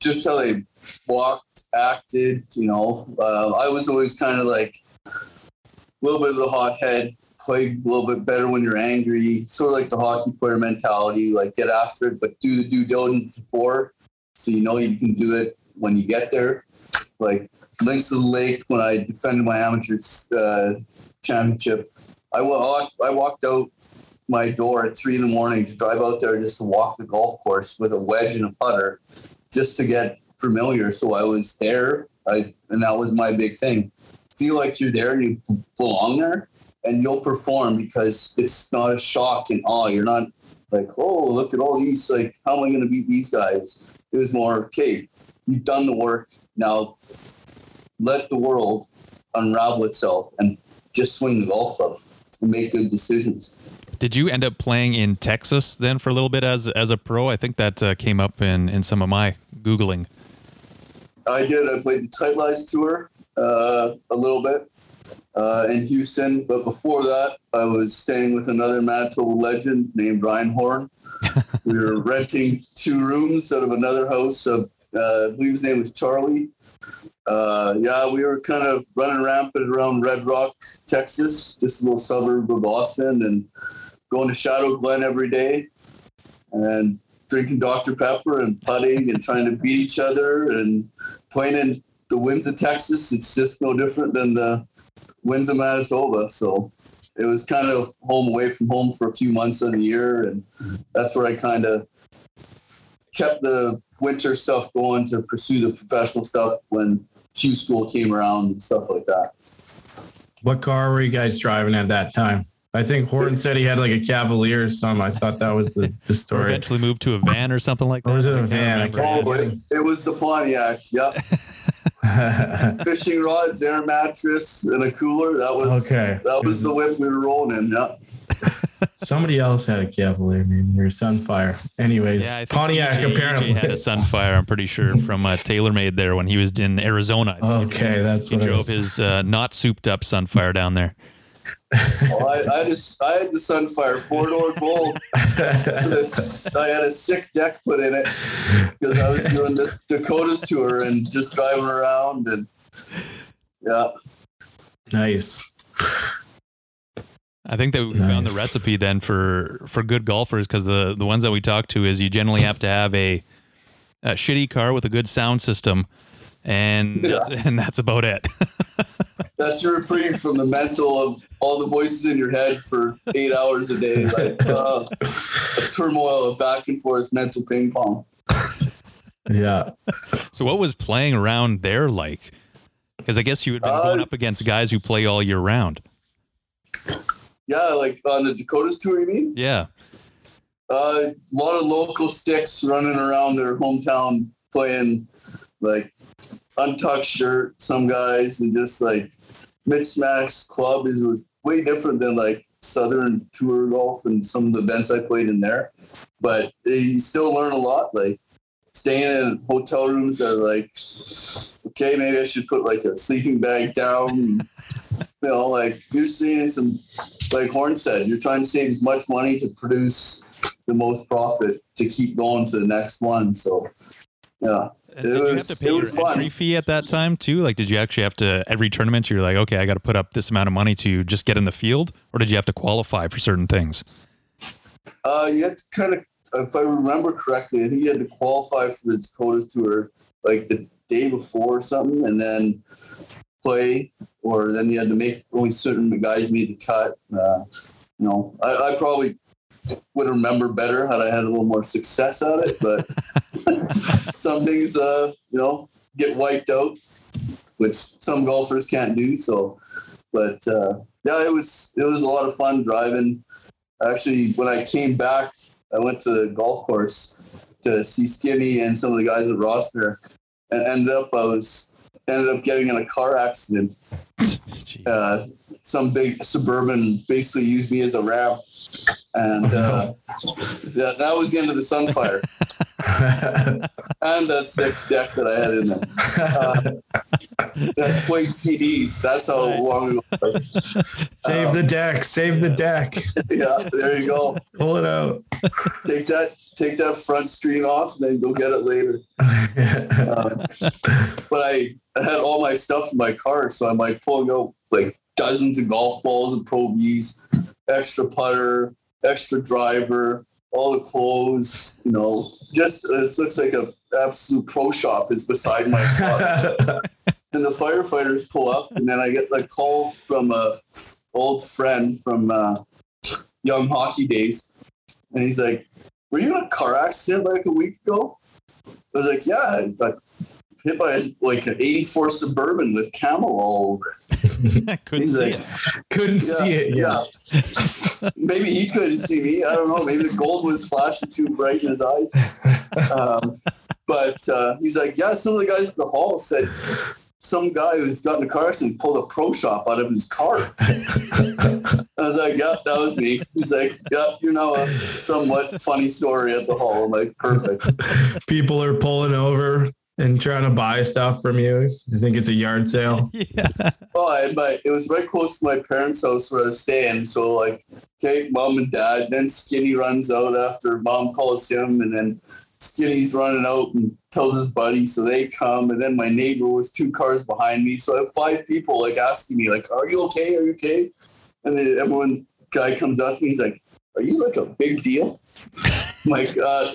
just how they walked, acted. You know, uh, I was always kind of like a little bit of the hot head. Play a little bit better when you're angry. Sort of like the hockey player mentality, like get after it, but do the due diligence before, so you know you can do it when you get there. Like Links of the Lake when I defended my amateur uh, championship. I I walked out my door at three in the morning to drive out there just to walk the golf course with a wedge and a putter just to get familiar. So I was there, I, and that was my big thing. Feel like you're there and you belong there, and you'll perform because it's not a shock and awe. You're not like, oh, look at all these. Like, how am I going to beat these guys? It was more, okay, you've done the work. Now let the world unravel itself and just swing the golf club and make good decisions. Did you end up playing in Texas then for a little bit as as a pro? I think that uh, came up in in some of my googling. I did. I played the Tight Lies Tour uh, a little bit uh, in Houston, but before that, I was staying with another Manitoba legend named Ryan Horn. we were renting two rooms out of another house of, uh, I believe his name was Charlie. Uh, yeah, we were kind of running rampant around Round Rock, Texas, just a little suburb of Austin, and going to Shadow Glen every day, and drinking Dr Pepper and putting and trying to beat each other and playing in the winds of Texas. It's just no different than the winds of Manitoba. So it was kind of home away from home for a few months of the year, and that's where I kind of kept the winter stuff going to pursue the professional stuff when Q school came around and stuff like that. What car were you guys driving at that time? I think Horton said he had like a Cavalier or something. I thought that was the, the Or story. eventually moved to a van or something like that. Or was it a I van? I remember. can't Oh, it, it was the Pontiac. Yep. Fishing rods, air mattress, and a cooler. That was okay. that was the whip we were rolling in. Yeah. Somebody else had a Cavalier, maybe or Sunfire. Anyways, Yeah, I think Pontiac EJ, apparently. EJ had a Sunfire. I'm pretty sure from uh, TaylorMade there when he was in Arizona. Okay, that's he what drove his uh, not souped up Sunfire down there. Oh, I, I just I had the Sunfire four door gold. I had a sick deck put in it because I was doing the Dakotas tour and just driving around and yeah. nice. I think that we found the recipe then for for good golfers because the the ones that we talk to is you generally have to have a, a shitty car with a good sound system, and that's, and that's about it. That's your reprieve from the mental of all the voices in your head for eight hours a day, like uh, a turmoil of back and forth mental ping pong. Yeah. so what was playing around there like? Because I guess you had been Uh, going up against guys who play all year round. Yeah, like on the Dakotas tour, you mean? Yeah. Uh, a lot of local sticks running around their hometown playing like untucked shirt, some guys, and just like mismatched club is was way different than like Southern tour golf and some of the events I played in there. But uh, you still learn a lot, like staying in hotel rooms that are like okay, maybe I should put like a sleeping bag down. you know, like you're seeing some, like Horn said, you're trying to save as much money to produce the most profit to keep going to the next one. So, yeah. Did you have to pay your entry fee at that time too? Like, did you actually have to every tournament? You're like, okay, I got to put up this amount of money to just get in the field, or did you have to qualify for certain things? Uh, you had to kind of, if I remember correctly, I think you had to qualify for the Dakotas tour like the day before or something, and then play, or then you had to make only certain guys made the cut. Uh, you know, I, I probably would remember better had I had a little more success at it, but some things, uh, you know, get wiped out, which some golfers can't do. So, but uh, yeah, it was it was a lot of fun driving. Actually, when I came back, I went to the golf course to see Skinny and some of the guys at Rossmere, and ended up I was ended up getting in a car accident. Uh, some big suburban basically used me as a ramp and uh, that, that was the end of the Sunfire. and that sick deck that I had in there. Uh, that played CDs. That's how long it was. Save um, the deck. Save the deck. Yeah, there you go. Pull it out. Take that. Take that front screen off, and then go get it later. Uh, but I, I had all my stuff in my car, so I'm like pulling out like dozens of golf balls and Pro Vs, extra putter, extra driver, all the clothes, you know, just it looks like a absolute pro shop is beside my car. and the firefighters pull up, and then I get the call from a old friend from uh, young hockey days, and he's like, "Were you in a car accident like a week ago?" I was like, "Yeah, got hit by a, like an '84 Suburban with camel all over it." Couldn't he's see like, it. Couldn't yeah, see it. yeah. yeah. maybe he couldn't see me. I don't know. Maybe the gold was flashing too bright in his eyes. Um, but uh, he's like, yeah, some of the guys at the hall said some guy who's gotten a car accident pulled a pro shop out of his car. I was like, yeah, that was me. He's like, yeah, you know a somewhat funny story at the hall. I'm like, perfect. People are pulling over and trying to buy stuff from you. I think it's a yard sale. yeah. Oh, I, my, it was right close to my parents' house where I was staying. So like, okay, mom and dad. Then Skinny runs out after mom calls him, and then Skinny's running out and tells his buddy. So they come, and then my neighbor was two cars behind me. So I have five people like asking me like, "Are you okay? Are you okay?" And then everyone guy comes up and he's like, "Are you like a big deal?" I'm like, uh,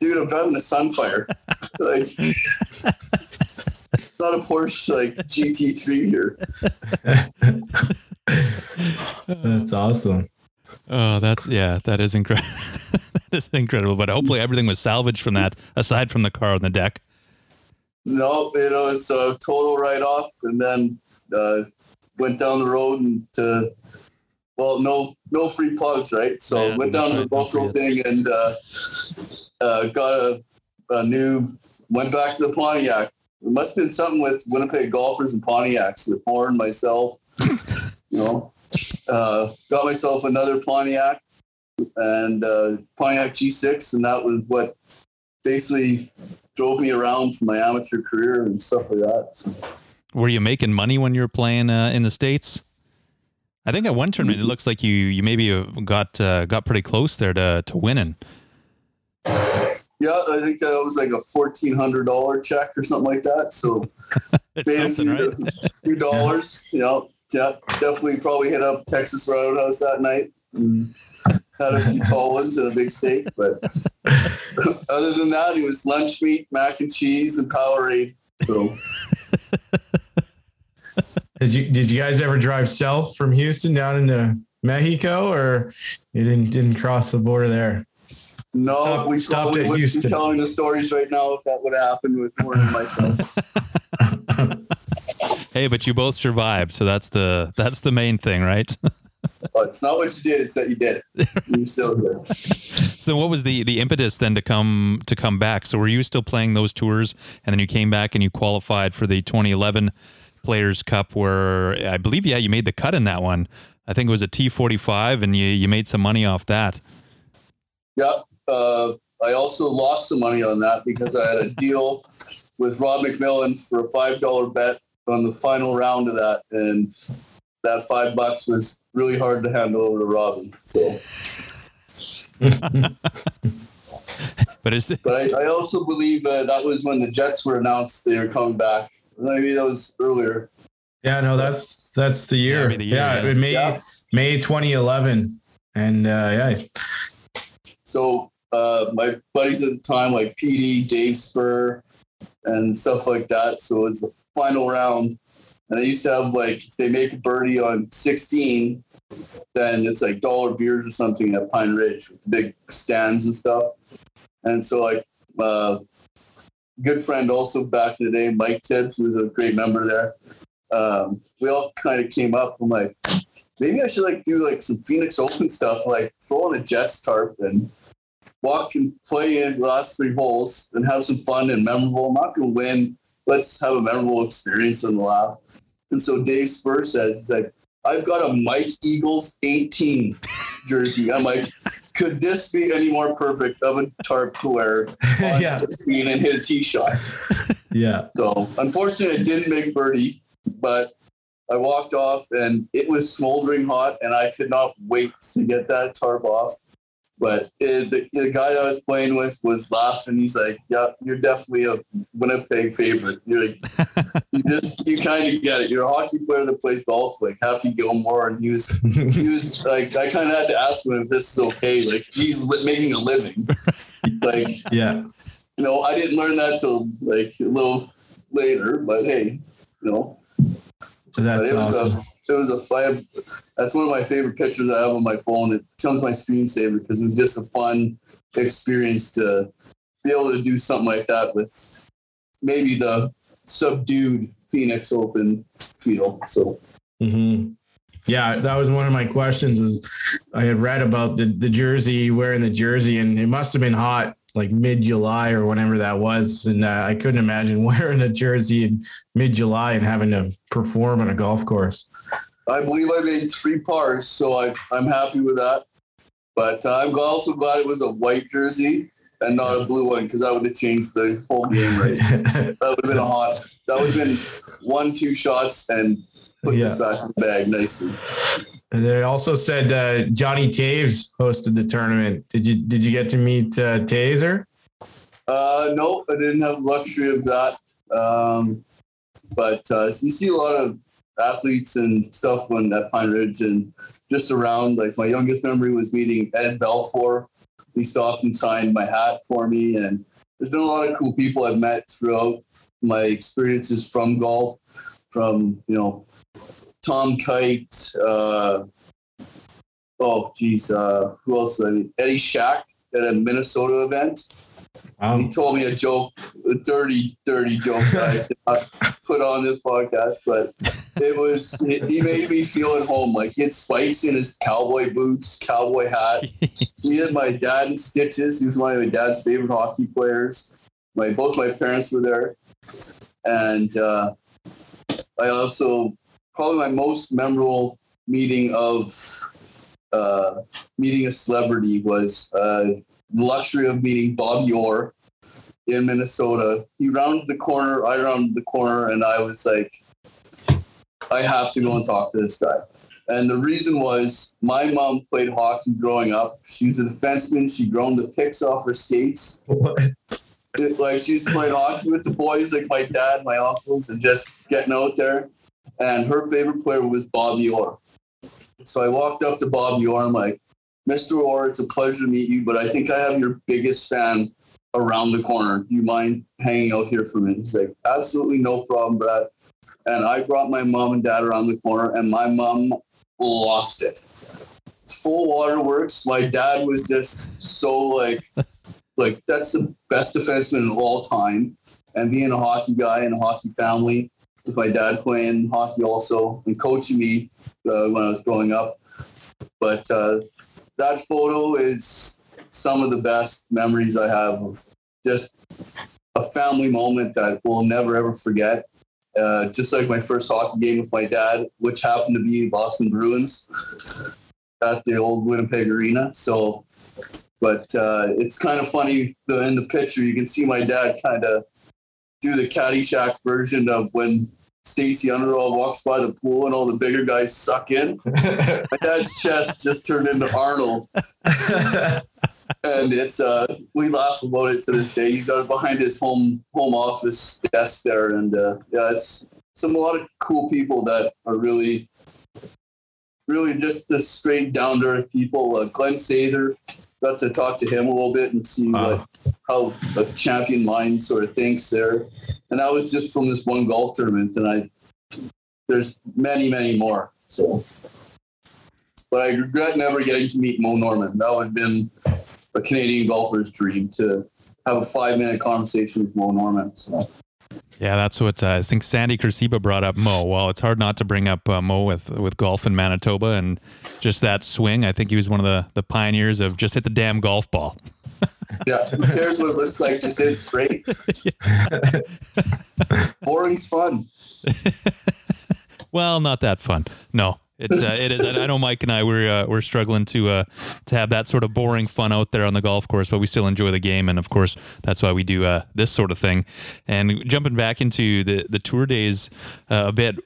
dude, I'm driving a Sunfire. like, not a Porsche like GT3 here. that's awesome. Oh, that's yeah, that is incredible. that is incredible. But hopefully, everything was salvaged from that, aside from the car on the deck. No, you know, it's a total write off, and then uh, went down the road and to well, no, no free plugs, right? So yeah, went down to the local thing and uh, uh, got a, a new. Went back to the Pontiac. It must have been something with Winnipeg golfers and Pontiacs. The Horn, myself, you know, uh, got myself another Pontiac and uh, Pontiac G6, and that was what basically drove me around for my amateur career and stuff like that. So. Were you making money when you were playing uh, in the states? I think at one tournament it looks like you you maybe got uh, got pretty close there to to winning. Yeah, I think that was like a fourteen hundred dollar check or something like that. So made a few, right? few dollars. yeah. You know, yeah, definitely probably hit up Texas Roadhouse that night. And had a few tall ones and a big steak, but other than that, it was lunch meat, mac and cheese, and Powerade. So did you did you guys ever drive south from Houston down into Mexico, or you didn't didn't cross the border there? No, Stop, we stopped at Houston. Be telling the stories right now if that would have happened with more than myself. hey, but you both survived, so that's the that's the main thing, right? well, it's not what you did; it's that you did it. You still did. So, what was the the impetus then to come to come back? So, were you still playing those tours, and then you came back and you qualified for the 2011 Players Cup where I believe, yeah, you made the cut in that one. I think it was a T45 and you, you made some money off that. Yeah. Uh, I also lost some money on that because I had a deal with Rob McMillan for a five dollar bet on the final round of that, and that five bucks was really hard to hand over to Robbie. So, But it's but I, I also believe uh, that was when the Jets were announced they were coming back. Maybe that was earlier. Yeah, no, that's that's the year. be the year, yeah, yeah. May Yeah. May 2011, and uh, yeah, So uh, my buddies at the time, like PD, Dave Spur, and stuff like that. So it's the final round, and I used to have like if they make a birdie on 16, then it's like dollar beers or something at Pine Ridge with the big stands and stuff. And so like uh, good friend also back in the day, Mike Tibbs, who was a great member there. Um, we all kind of came up. I'm like, maybe I should like do like some Phoenix Open stuff, like throw on a Jets tarp and walk and play in the last three holes and have some fun and memorable. I'm not going to win. Let's have a memorable experience and laugh. And so Dave Spur says, he's like, I've got a Mike Eagles 18 jersey. I'm like, could this be any more perfect of a tarp to wear on Yeah. 16 and hit a tee shot? yeah, So unfortunately, I didn't make birdie, but I walked off and it was smoldering hot, and I could not wait to get that tarp off. But it, the, the guy I was playing with was laughing. He's like, "Yeah, you're definitely a Winnipeg favorite. You're like, you just you kind of get it. You're a hockey player that plays golf, like Happy Gilmore." And he was he was like, I kind of had to ask him if this is okay. Like he's making a living. like yeah, you know, I didn't learn that till like a little later, but hey, you know, so that's but it was awesome. a it was a five. That's one of my favorite pictures I have on my phone. It becomes my screensaver because it was just a fun experience to be able to do something like that with maybe the subdued Phoenix Open feel. So hmm Yeah, that was one of my questions. Was I had read about the the jersey wearing the jersey, and it must have been hot like mid July or whenever that was, and uh, I couldn't imagine wearing a jersey in mid July and having to perform on a golf course. I believe I made three pars, so I, I'm happy with that. But uh, I'm also glad it was a white jersey and not a blue one because that would have changed the whole game, right? that would have been a hot. That would have been one, two shots and put this back in the bag nicely. And they also said uh, Johnny Toews hosted the tournament. Did you did you get to meet uh, Taser? Uh, no, I didn't have luxury of that. Um, but uh, you see a lot of athletes and stuff when at Pine Ridge and just around. Like my youngest memory was meeting Ed Belfour. He stopped and signed my hat for me. And there's been a lot of cool people I've met throughout my experiences from golf, from, you know, Tom Kite, uh, oh, geez, uh, who else? Mean, Eddie Shack at a Minnesota event. Wow. He told me a joke, a dirty, dirty joke that I put on this podcast, but it was, he made me feel at home. Like he had spikes in his cowboy boots, cowboy hat. He had my dad in stitches. He was one of my dad's favorite hockey players. My both my parents were there, and uh, I also probably my most memorable meeting of uh, meeting a celebrity was uh, the luxury of meeting Bob Orr in Minnesota. He rounded the corner, I rounded the corner, and I was like, I have to go and talk to this guy. And the reason was my mom played hockey growing up. She was a defenseman. She grown the picks off her skates. It- like she's played hockey with the boys, like my dad, my uncles, and just getting out there. And her favorite player was Bobby Orr. So I walked up to Bobby Orr. I'm like, Mr. Orr, it's a pleasure to meet you, but I think I have your biggest fan around the corner. Do you mind hanging out here for a minute? He's like, absolutely no problem, Brad. And I brought my mom and dad around the corner, and my mom lost it. Full waterworks. My dad was just so like, like that's the best defenseman of all time. And being a hockey guy and a hockey family, with my dad playing hockey also and coaching me uh, when I was growing up. But uh, that photo is some of the best memories I have of just a family moment that we'll never ever forget. Uh, just like my first hockey game with my dad, which happened to be Boston Bruins at the old Winnipeg Arena. So, but uh, it's kind of funny in the picture. You can see my dad kind of do the Caddyshack version of when Lacey Underall walks by the pool and all the bigger guys suck in. My dad's chest just turned into Arnold, and it's uh we laugh about it to this day. He's got it behind his home home office desk there, and uh, yeah, it's some a lot of cool people that are really really just the straight down to earth people. Uh, Glen Sather got to talk to him a little bit and see Wow. what how a champion mind sort of thinks there. And that was just from this one golf tournament. And I there's many, many more. So but I regret never getting to meet Mo Norman. That would have been a Canadian golfer's dream to have a five minute conversation with Mo Norman. So Yeah, that's what uh, I think Sandy Kersiba brought up Mo. Well, it's hard not to bring up uh, Mo with with golf in Manitoba and just that swing. I think he was one of the the pioneers of just hit the damn golf ball. yeah, who cares what it looks like? Just hit it straight. Boring's fun. Well, not that fun. No, it uh, it is. I know Mike and I we're uh, we're struggling to uh, to have that sort of boring fun out there on the golf course, but we still enjoy the game, and of course that's why we do uh, this sort of thing. And jumping back into the the tour days uh, a bit.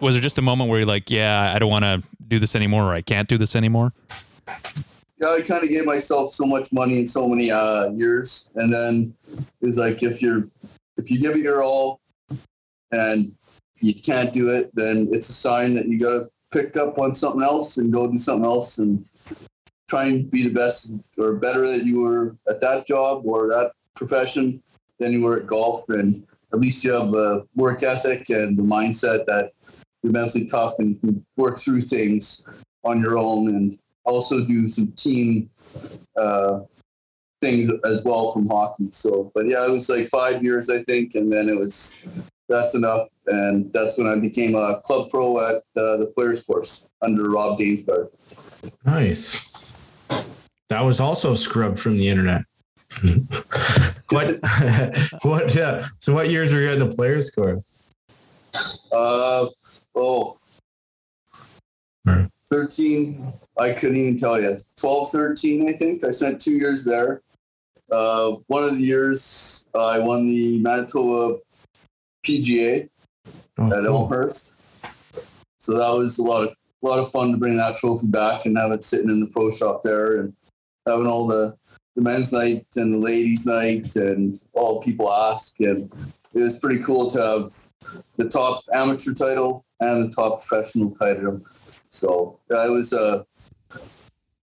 Was there just a moment where you're like, yeah, I don't want to do this anymore, or I can't do this anymore? Yeah, I kind of gave myself so much money in so many uh, years, and then it's like if you're if you give it your all and you can't do it, then it's a sign that you got to pick up on something else and go do something else and try and be the best or better that you were at that job or that profession than you were at golf. And at least you have a work ethic and the mindset that you're mentally tough and you can work through things on your own and also do some team uh, things as well from hockey. So, but yeah, it was like five years, I think, and then it was that's enough, and that's when I became a club pro at uh, the Players Course under Rob Dainsbury. Nice. That was also scrubbed from the internet. what? what? Uh, so, what years were you at the players' course? Uh, oh, Right. 13, I couldn't even tell you. 12, 13, I think. I spent two years there. Uh, one of the years, I won the Manitoba PGA. Oh, at cool. Elmhurst. So that was a lot of a lot of fun to bring that trophy back and have it sitting in the pro shop there and having all the the men's night and the ladies night and all people ask and it was pretty cool to have the top amateur title and the top professional title. So yeah, it was a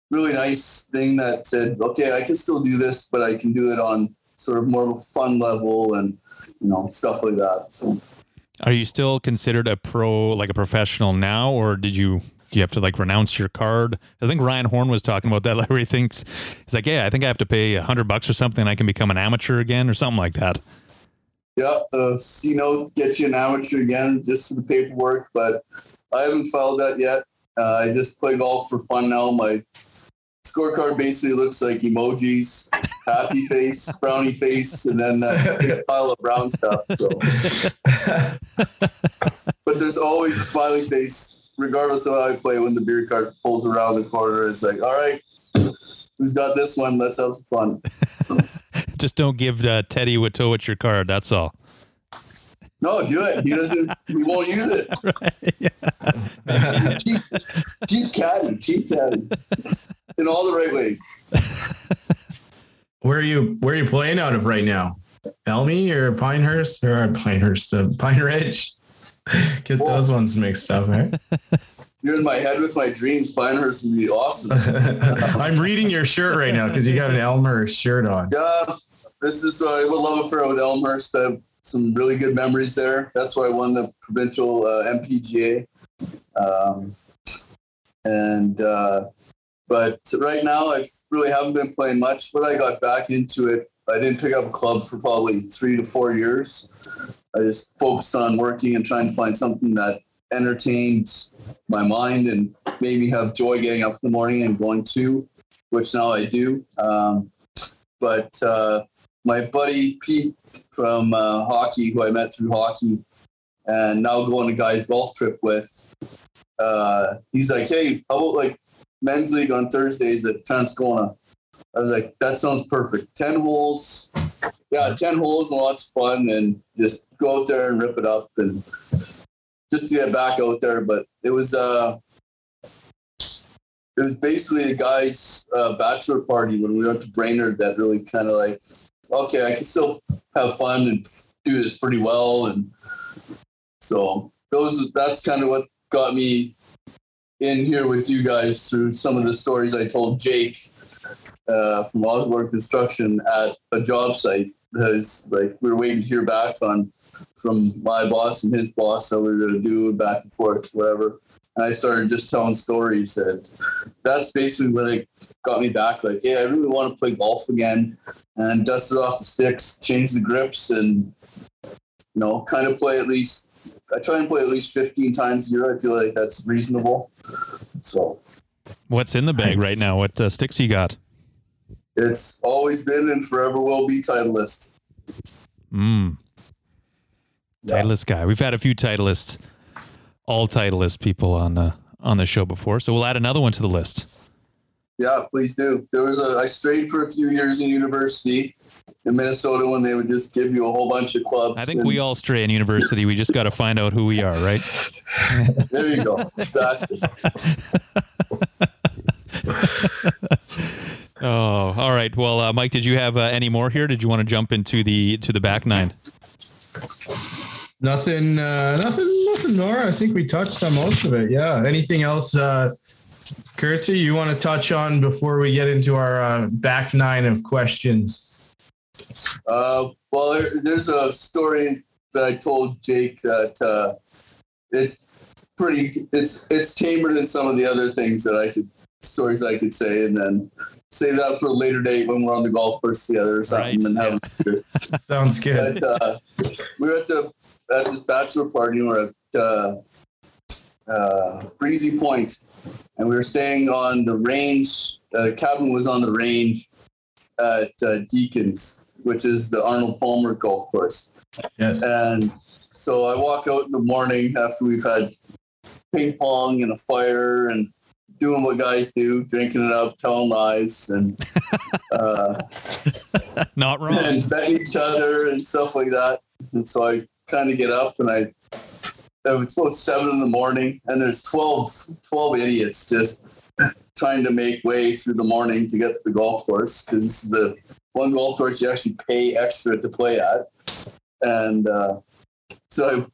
really nice thing that said, okay, I can still do this, but I can do it on sort of more of a fun level and you know stuff like that. So. Are you still considered a pro, like a professional now, or did you you have to like renounce your card? I think Ryan Horn was talking about that. Like, where he thinks he's like, yeah, I think I have to pay a hundred bucks or something, and I can become an amateur again, or something like that. Yeah, the C notes get you an amateur again just for the paperwork, but I haven't filed that yet. Uh, I just play golf for fun now. My scorecard basically looks like emojis, happy face, brownie face, and then that big pile of brown stuff. So, but there's always a smiley face, regardless of how I play. When the beer cart pulls around the corner, it's like, all right, who's got this one? Let's have some fun. Just don't give uh, Teddy Witowicz your card. That's all. No, do it. He doesn't. He won't use it. cheap, cheap caddy, cheap caddy, in all the right ways. Where are you? Where are you playing out of right now? Elmy or Pinehurst or Pinehurst? Uh, Pine Ridge. Get Well- those ones mixed up, right? You're in my head with my dreams. Pinehurst would be awesome. I'm reading your shirt right now because you got an Elmhurst shirt on. Yeah, this is uh, I would love affair with Elmhurst. I have some really good memories there. That's why I won the provincial uh, MPGA. Um, and uh, but right now I really haven't been playing much. But I got back into it. I didn't pick up a club for probably three to four years. I just focused on working and trying to find something that entertained my mind and made me have joy getting up in the morning and going to, which now I do. Um, but uh, my buddy Pete from uh, hockey, who I met through hockey, and now go on a guy's golf trip with, uh, he's like, "Hey, how about like men's league on Thursdays at Transcona?" I was like, "That sounds perfect. Ten holes, yeah, ten holes and lots of fun, and just go out there and rip it up, and just to get back out there. But it was uh, it was basically a guy's uh, bachelor party when we went to Brainerd that really kind of like, okay, I can still have fun and do this pretty well, and so those that's kind of what got me in here with you guys through some of the stories I told Jake uh, from Osborne Construction at a job site. Because like we were waiting to hear back on from my boss and his boss how we were going to do back and forth, whatever. And I started just telling stories, and that's basically what it got me back. Like, hey, I really want to play golf again, and dust it off the sticks, change the grips, and you know, kind of play at least. I try and play at least 15 times a year. I feel like that's reasonable. So What's in the bag right now? What uh, sticks you got? it's always been and forever will be Titleist. Mm. Yeah. Titleist guy. We've had a few Titleist, all Titleist people on uh, on the show before, so we'll add another one to the list. Yeah, please do. There was a I strayed for a few years in university in Minnesota when they would just give you a whole bunch of clubs. I think and we all stray in university. We just got to find out who we are, right? There you go. Exactly. Oh, all right. Well, uh, Mike, did you have uh, any more here? Did you want to jump into the to the back nine? Nothing, uh, nothing, nothing more. I think we touched on most of it. Yeah. Anything else, uh, Curtsy, you want to touch on before we get into our uh, back nine of questions? Uh, well, there, there's a story that I told Jake that uh, it's pretty. It's it's tamer than some of the other things that I could stories I could say, and then say that for a later date when we're on the golf course together or something, Right, and have. Sounds good. But, uh, we were at the at this bachelor party. We're at uh, uh, Breezy Point, and we were staying on the range. Uh, cabin was on the range at uh, Deacons, which is the Arnold Palmer golf course. Yes. And so I walk out in the morning after we've had ping pong and a fire and doing what guys do, drinking it up, telling lies, and uh, Not wrong. and betting each other and stuff like that. And so I kind of get up and I, it's about seven in the morning and there's 12, 12 idiots just trying to make way through the morning to get to the golf course because this is the one golf course you actually pay extra to play at. And uh, so I,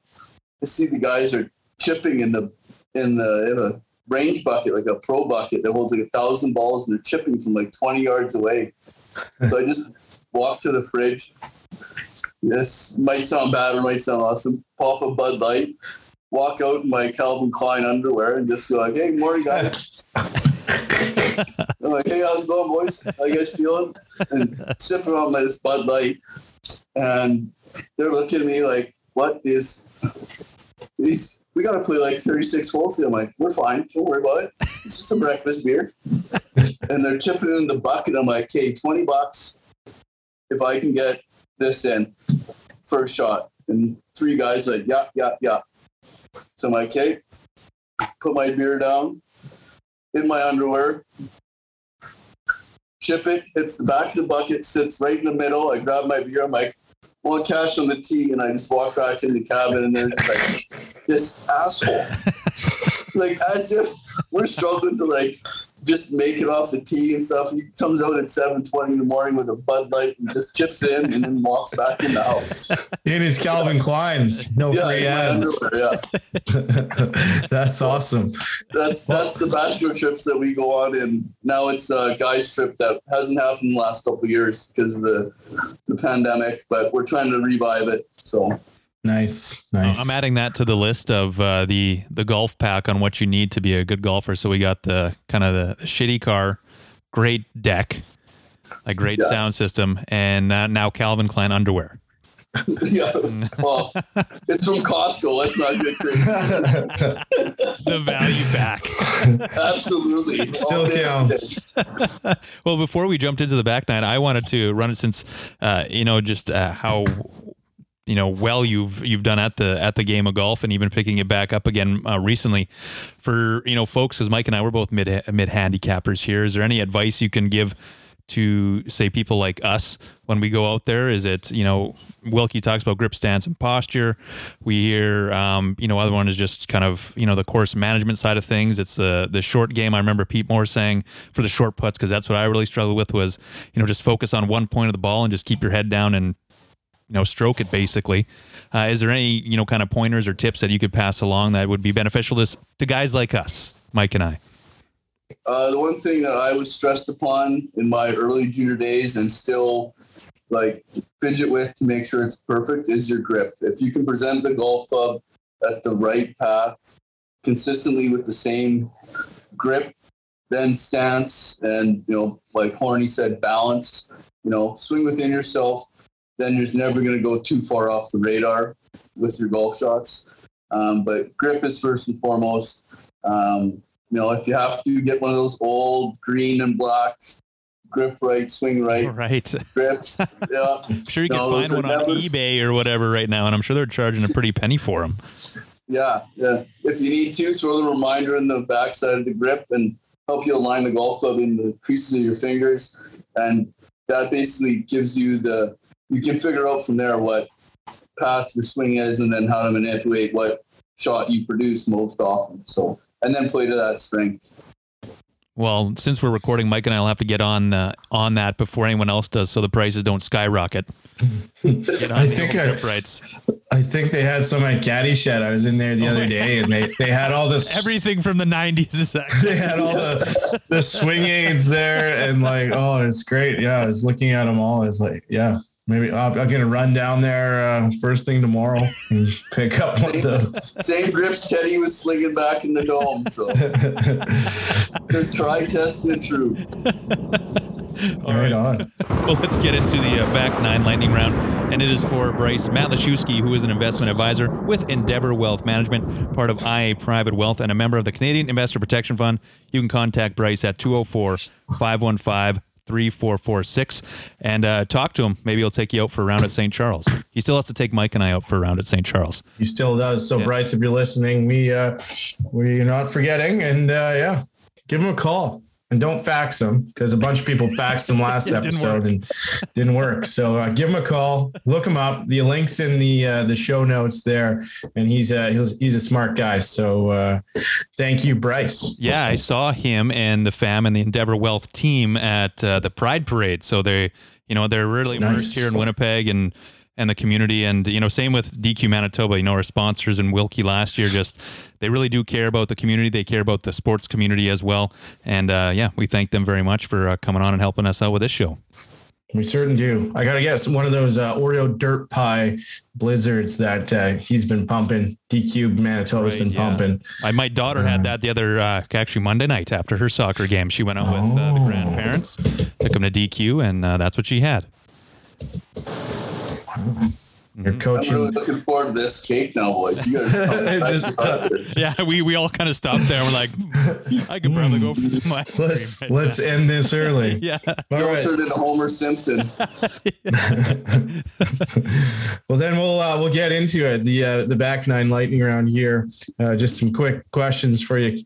I see the guys are chipping in the in the in a range bucket, like a pro bucket that holds like a thousand balls, and they're chipping from like 20 yards away. So I just walk to the fridge. This might sound bad or might sound awesome. Pop a Bud Light, walk out in my Calvin Klein underwear, and just go like, "Hey, morning, guys." I'm like, "Hey, how's it going, boys? How you guys feeling?" And sipping on my this Bud Light, and they're looking at me like, "What is these?" We got to play like 36 holes. I'm like, we're fine. Don't worry about it. It's just a breakfast beer. and they're chipping in the bucket. I'm like, okay, 20 bucks if I can get this in first shot. And three guys like, yeah, yeah, yeah. So I'm like, okay, put my beer down in my underwear, chip it, hits the back of the bucket, sits right in the middle. I grab my beer. I'm like, want cash on the tee, and I just walk back in the cabin, and they're just like, this asshole. like as if we're struggling to like just make it off the tee and stuff. He comes out at seven twenty in the morning with a Bud Light and just chips in and then walks back in the house. In his Calvin Kleins. No Yeah, free ads. yeah. That's awesome. That's that's the bachelor trips that we go on, and now it's a guys trip that hasn't happened in the last couple of years because of the the pandemic. But we're trying to revive it. So Nice. Nice. I'm adding that to the list of uh, the the golf pack on what you need to be a good golfer. So we got the kind of the, the shitty car, great deck, a great Yeah. sound system, and uh, now Calvin Klein underwear. yeah, well, it's from Costco. Let's not good. crazy. The value back. Absolutely, Still All day, every day. counts. well, before we jumped into the back nine, I wanted to run it since uh, you know just uh, how you know well you've you've done at the at the game of golf and even picking it back up again uh, recently for you know folks as Mike and I were both mid mid handicappers here. Is there any advice you can give? to say people like us when we go out there? Is it you know Wilkie talks about grip stance and posture. We hear um, you know other one is just kind of you know the course management side of things. It's the the short game. I remember Pete Moore saying for the short putts because that's what I really struggled with was you know just focus on one point of the ball and just keep your head down and you know stroke it basically. Uh, is there any you know kind of pointers or tips that you could pass along that would be beneficial to to guys like us, Mike and I? Uh, the one thing that I was stressed upon in my early junior days and still like fidget with to make sure it's perfect is your grip. If you can present the golf club at the right path consistently with the same grip, then stance, and you know, like Horny said, balance. You know, swing within yourself. Then you're never going to go too far off the radar with your golf shots. Um, but grip is first and foremost. Um, you know, if you have to get one of those old green and black grip right, swing right, right grips, yeah, I'm sure you can find one on never- eBay or whatever right now, and I'm sure they're charging a pretty penny for them. yeah, yeah. If you need to, throw the reminder in the backside of the grip and help you align the golf club in the creases of your fingers, and that basically gives you the you can figure out from there what path your swing is, and then how to manipulate what shot you produce most often. So, and then play to that strength. Well, since we're recording, Mike and I will have to get on uh, on that before anyone else does, so the prices don't skyrocket. I think I- rights. I think they had some at Caddy Shed. I was in there the other day, and they they had all this. Everything from the '90s they had all the the swing aids there, and like, oh, it's great. Yeah, I was looking at them all. I was like, yeah, maybe I'll, I'm gonna run down there uh, first thing tomorrow and pick up one of those. Same grips Teddy was slinging back in the dome. So they're try, test, and true. right on. Well, let's get into the uh, back nine lightning round, and it is for Bryce Matlashewski, who is an investment advisor with Endeavor Wealth Management, part of IA Private Wealth, and a member of the Canadian Investor Protection Fund. You can contact Bryce at 204 515 3446 and uh, talk to him. Maybe he'll take you out for a round at St. Charles. He still has to take Mike and I out for a round at St. Charles. He still does. So Yeah. Bryce, if you're listening, we uh, we're not forgetting, and uh, yeah, give him a call. And don't fax him because a bunch of people faxed him last It didn't episode and didn't work. So uh, give him a call, look him up. The links in the uh, the show notes there, and he's uh, he's he's a smart guy. So uh, thank you, Bryce. Yeah, I saw him and the fam and the Endeavor Wealth team at uh, the Pride Parade. So they, you know, they're really immersed here in Winnipeg and and the community. And you know, same with DQ Manitoba. You know, our sponsors and Wilkie last year just they really do care about the community. They care about the sports community as well. And uh, yeah, we thank them very much for uh, coming on and helping us out with this show. We certainly do. I gotta guess one of those uh, Oreo dirt pie blizzards that uh, he's been pumping. DQ Manitoba's Right, been yeah. pumping. I, my daughter had that the other uh, actually Monday night after her soccer game. She went out with uh, the Oh. grandparents, took them to DQ, and uh, that's what she had. You're I'm coaching. really looking forward to this cake now, boys. You guys Just, uh, Yeah, we, we all kind of stopped there. We're like, "Hmm, I could probably go for some ice let's right let's end this early. now." Yeah. All Don't right. turn into Homer Simpson. Well, then we'll uh, we'll get into it. The uh, the back nine lightning round here. Uh, just some quick questions for you.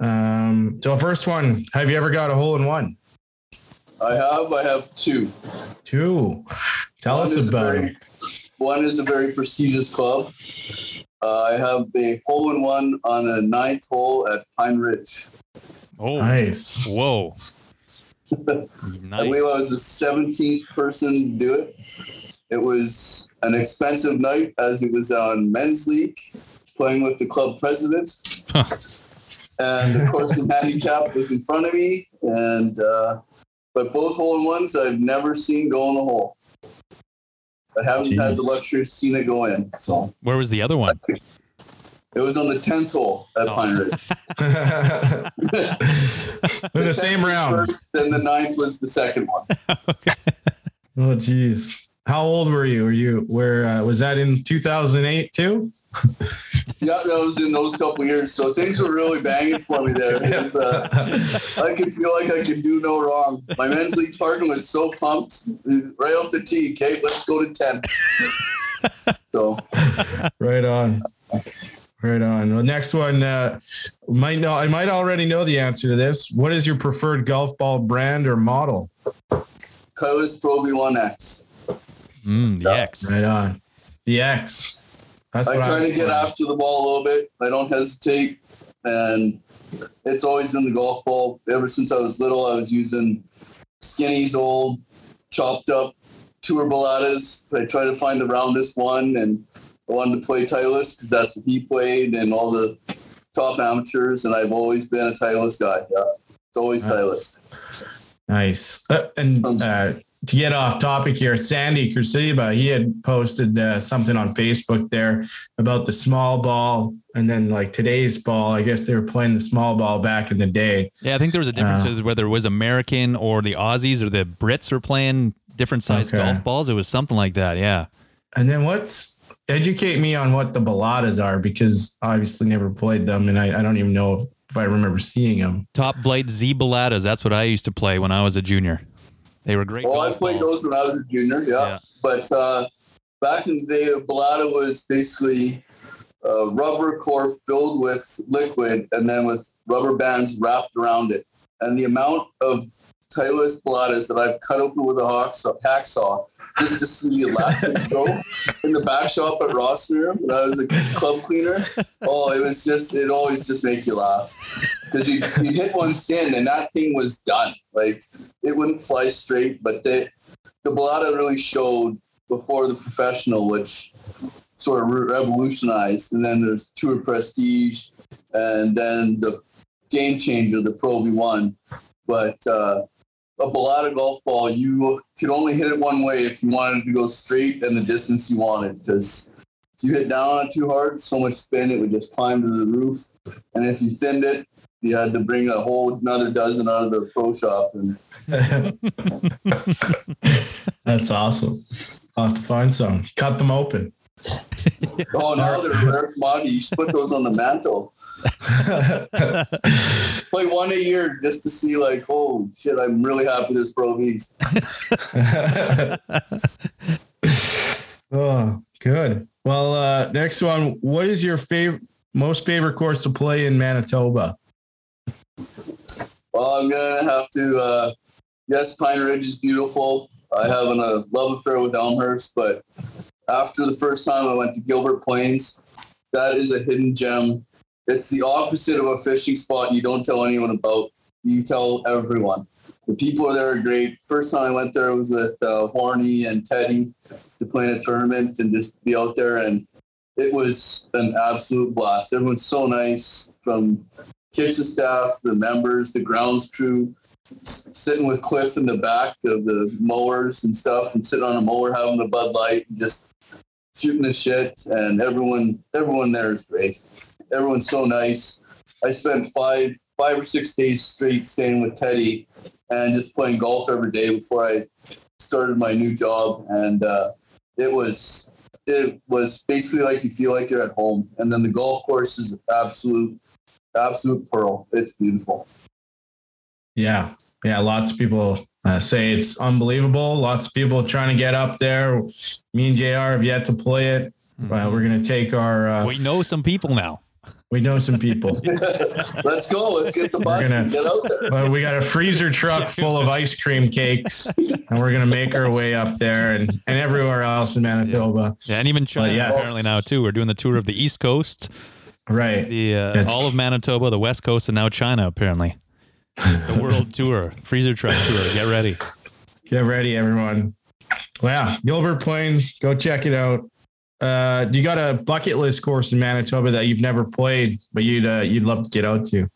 Um, so first one: Have you ever got a hole in one? I have. I have two. Two. Tell One us about very- it. One is a very prestigious club. Uh, I have a hole in one on a ninth hole at Pine Ridge. Oh, Nice. whoa. I believe nice. I was the 17th person to do it. It was an expensive night as it was on men's league, playing with the club president. and of course, the handicap was in front of me. And uh, but both hole in ones I've never seen go in the hole. I haven't had the luxury of seeing it go in. So Where was the other one? it was on the 10th hole at Oh. Pine Ridge. In the same round. First, then the ninth was the second one. Oh, geez. How old were you? Were you where? Uh, was that in 2008 too? Yeah, that was in those couple years. So things were really banging for me there. Was, uh, I could feel like I could do no wrong. My men's league partner was so pumped right off the tee. Kate, let's go to 10. so Right on. Right on. Well, next one uh, might know. I might already know the answer to this. What is your preferred golf ball brand or model? Titleist Pro V1X. Mm, the X. Right on. The X. That's I try I'm to get playing. after the ball a little bit. I don't hesitate, and it's always been the golf ball. Ever since I was little, I was using Skinny's old chopped up tour balatas. I try to find the roundest one, and I wanted to play Titleist because that's what he played, and all the top amateurs. And I've always been a Titleist guy. Yeah, it's always Nice. Titleist. Nice. Uh, and uh, to get off topic here, Sandy Kursiba, he had posted uh, something on Facebook there about the small ball and then like today's ball. I guess they were playing the small ball back in the day. Yeah, I think there was a difference Uh. whether it was American or the Aussies or the Brits were playing different sized Okay. golf balls. It was something like that. Yeah. And then what's educate me on what the balatas are because I obviously never played them and I, I don't even know if, if I remember seeing them. Top flight Z balatas. That's what I used to play when I was a junior. They were great. Well, I played balls. those when I was a junior. Yeah. Yeah. But uh, back in the day, a balata was basically a rubber core filled with liquid and then with rubber bands wrapped around it. And the amount of Titleist balatas that I've cut open with a hacksaw, hacksaw just to see the elastic go in the back shop at Rossmere when I was a club cleaner. Oh, it was just, it always just make you laugh. Because you you hit one thin and that thing was done. Like it wouldn't fly straight, but they, the Balata really showed before the professional, which sort of revolutionized. And then there's Tour Prestige, and then the game changer, the Pro V1. But uh, a Balata golf ball, you could only hit it one way if you wanted to go straight and the distance you wanted. Because if you hit down on it too hard, so much spin, it would just climb to the roof. And if you thinned it, you had to bring a whole another dozen out of the pro shop and That's awesome. I'll have to find some. Cut them open. Oh, now they're rare should put those on the mantle. Play one a year just to see, like, oh shit, I'm really happy this Pro V's. oh, good. Well, uh, next one. What is your favorite, most favorite course to play in Manitoba? Well, I'm gonna have to. Uh, yes, Pine Ridge is beautiful. I have an, a love affair with Elmhurst, but after the first time I went to Gilbert Plains, that is a hidden gem. It's the opposite of a fishing spot you don't tell anyone about. You tell everyone. The people there are great. First time I went there was with uh, Horny and Teddy to play in a tournament and just be out there, and it was an absolute blast. Everyone's so nice from kitchen staff, the members, the grounds crew, sitting with Cliff in the back of the mowers and stuff, and sitting on a mower having a Bud Light, and just shooting the shit. And everyone, everyone there is great. Everyone's so nice. I spent five, five or six days straight staying with Teddy and just playing golf every day before I started my new job, and uh, it was. It was basically like you feel like you're at home, and then the golf course is absolute absolute pearl. It's beautiful. Yeah. Yeah. Lots of people uh, say it's unbelievable. Lots of people trying to get up there. Me and JR have yet to play it. Uh, we're going to take our, uh, we know some people now. we know some people. Let's go. Let's get the bus gonna- and get out there. Well, we got a freezer truck full of ice cream cakes, and we're gonna make our way up there and, and everywhere else in Manitoba. Yeah, and even China yeah. apparently now too. We're doing the tour of the East Coast, Right. the uh, Yeah. all of Manitoba, the West Coast, and now China apparently. The world tour, freezer truck tour. Get ready. Get ready, everyone. Well, yeah, Gilbert Plains, go check it out. Uh, you got a bucket list course in Manitoba that you've never played, but you'd uh, you'd love to get out to.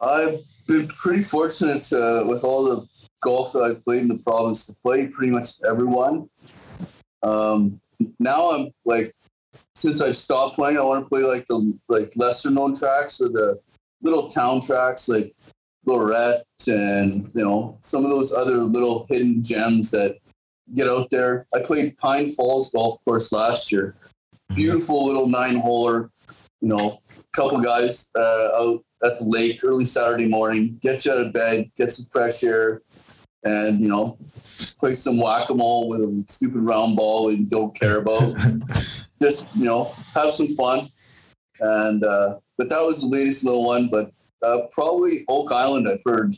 I've been pretty fortunate to, with all the golf that I've played in the province to play pretty much everyone. Um, now I'm like, since I've stopped playing, I want to play like the like lesser known tracks or the little town tracks like Lorette and you know some of those other little hidden gems that get out there. I played Pine Falls Golf Course last year. Beautiful little nine holer, you know, couple guys uh, out at the lake early Saturday morning, get you out of bed, get some fresh air, and you know, play some whack a mole with a stupid round ball we don't care about. Just you know, have some fun. And uh, but that was the latest little one. But uh, probably Oak Island. I've heard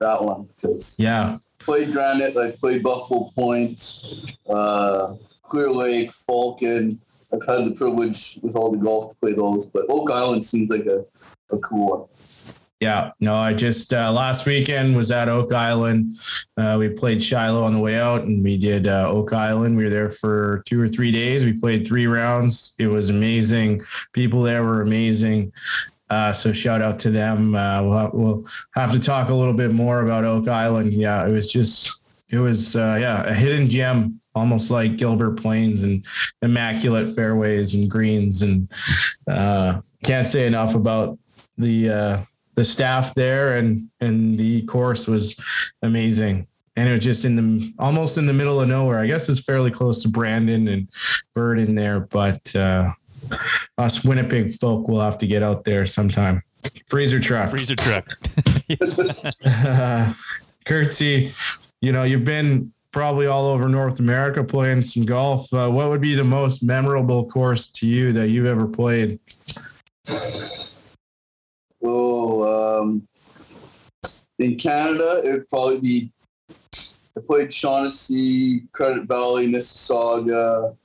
that one because Yeah, played Granite. I played Buffalo Point, uh, Clear Lake, Falcon. I've had the privilege with all the golf to play those, but Oak Island seems like a, a cool one. Yeah, no, I just uh, last weekend was at Oak Island. Uh, we played Shiloh on the way out, and we did uh, Oak Island. We were there for two or three days. We played three rounds. It was amazing. People there were amazing. Uh, so shout out to them. Uh, we'll, have, we'll have to talk a little bit more about Oak Island. Yeah, it was just, it was, uh, yeah, a hidden gem, almost like Gilbert Plains and immaculate fairways and greens. And can't say enough about the the staff there and and the course was amazing and it was just in the almost in the middle of nowhere i guess it's fairly close to brandon and Virden there but uh us winnipeg folk will have to get out there sometime. Freezer truck. Freezer truck. Uh, curtsy you know you've been probably all over north america playing some golf. Uh, what would be the most memorable course to you that you've ever played? Oh, um, in Canada, it would probably be. I played Shaughnessy, Credit Valley, Mississauga,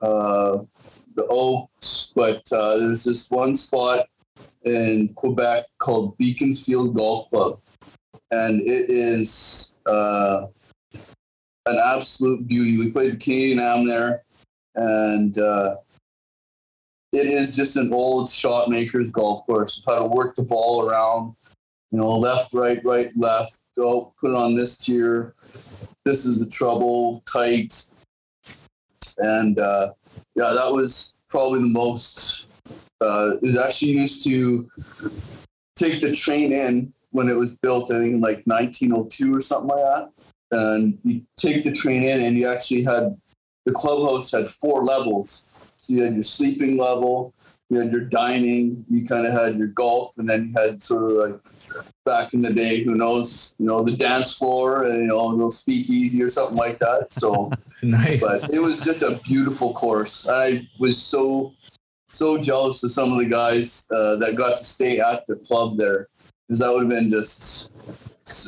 uh, the Oaks, but uh, there's this one spot in Quebec called Beaconsfield Golf Club, and it is uh, an absolute beauty. We played the Canadian Am there, and uh, it is just an old shot maker's golf course. How to work the ball around, you know, left, right, right, left. Oh, put it on this tier. This is the trouble, tight. And uh, yeah, that was probably the most. Uh, it was actually used to take the train in when it was built, I think in like 1902 or something like that. And you take the train in, and you actually had the clubhouse had four levels so you had your sleeping level, you had your dining, you kind of had your golf, and then you had sort of like back in the day, who knows, you know, the dance floor and you know, a little speakeasy or something like that. So nice. But it was just a beautiful course. I was so so jealous of some of the guys uh, that got to stay at the club there because that would have been just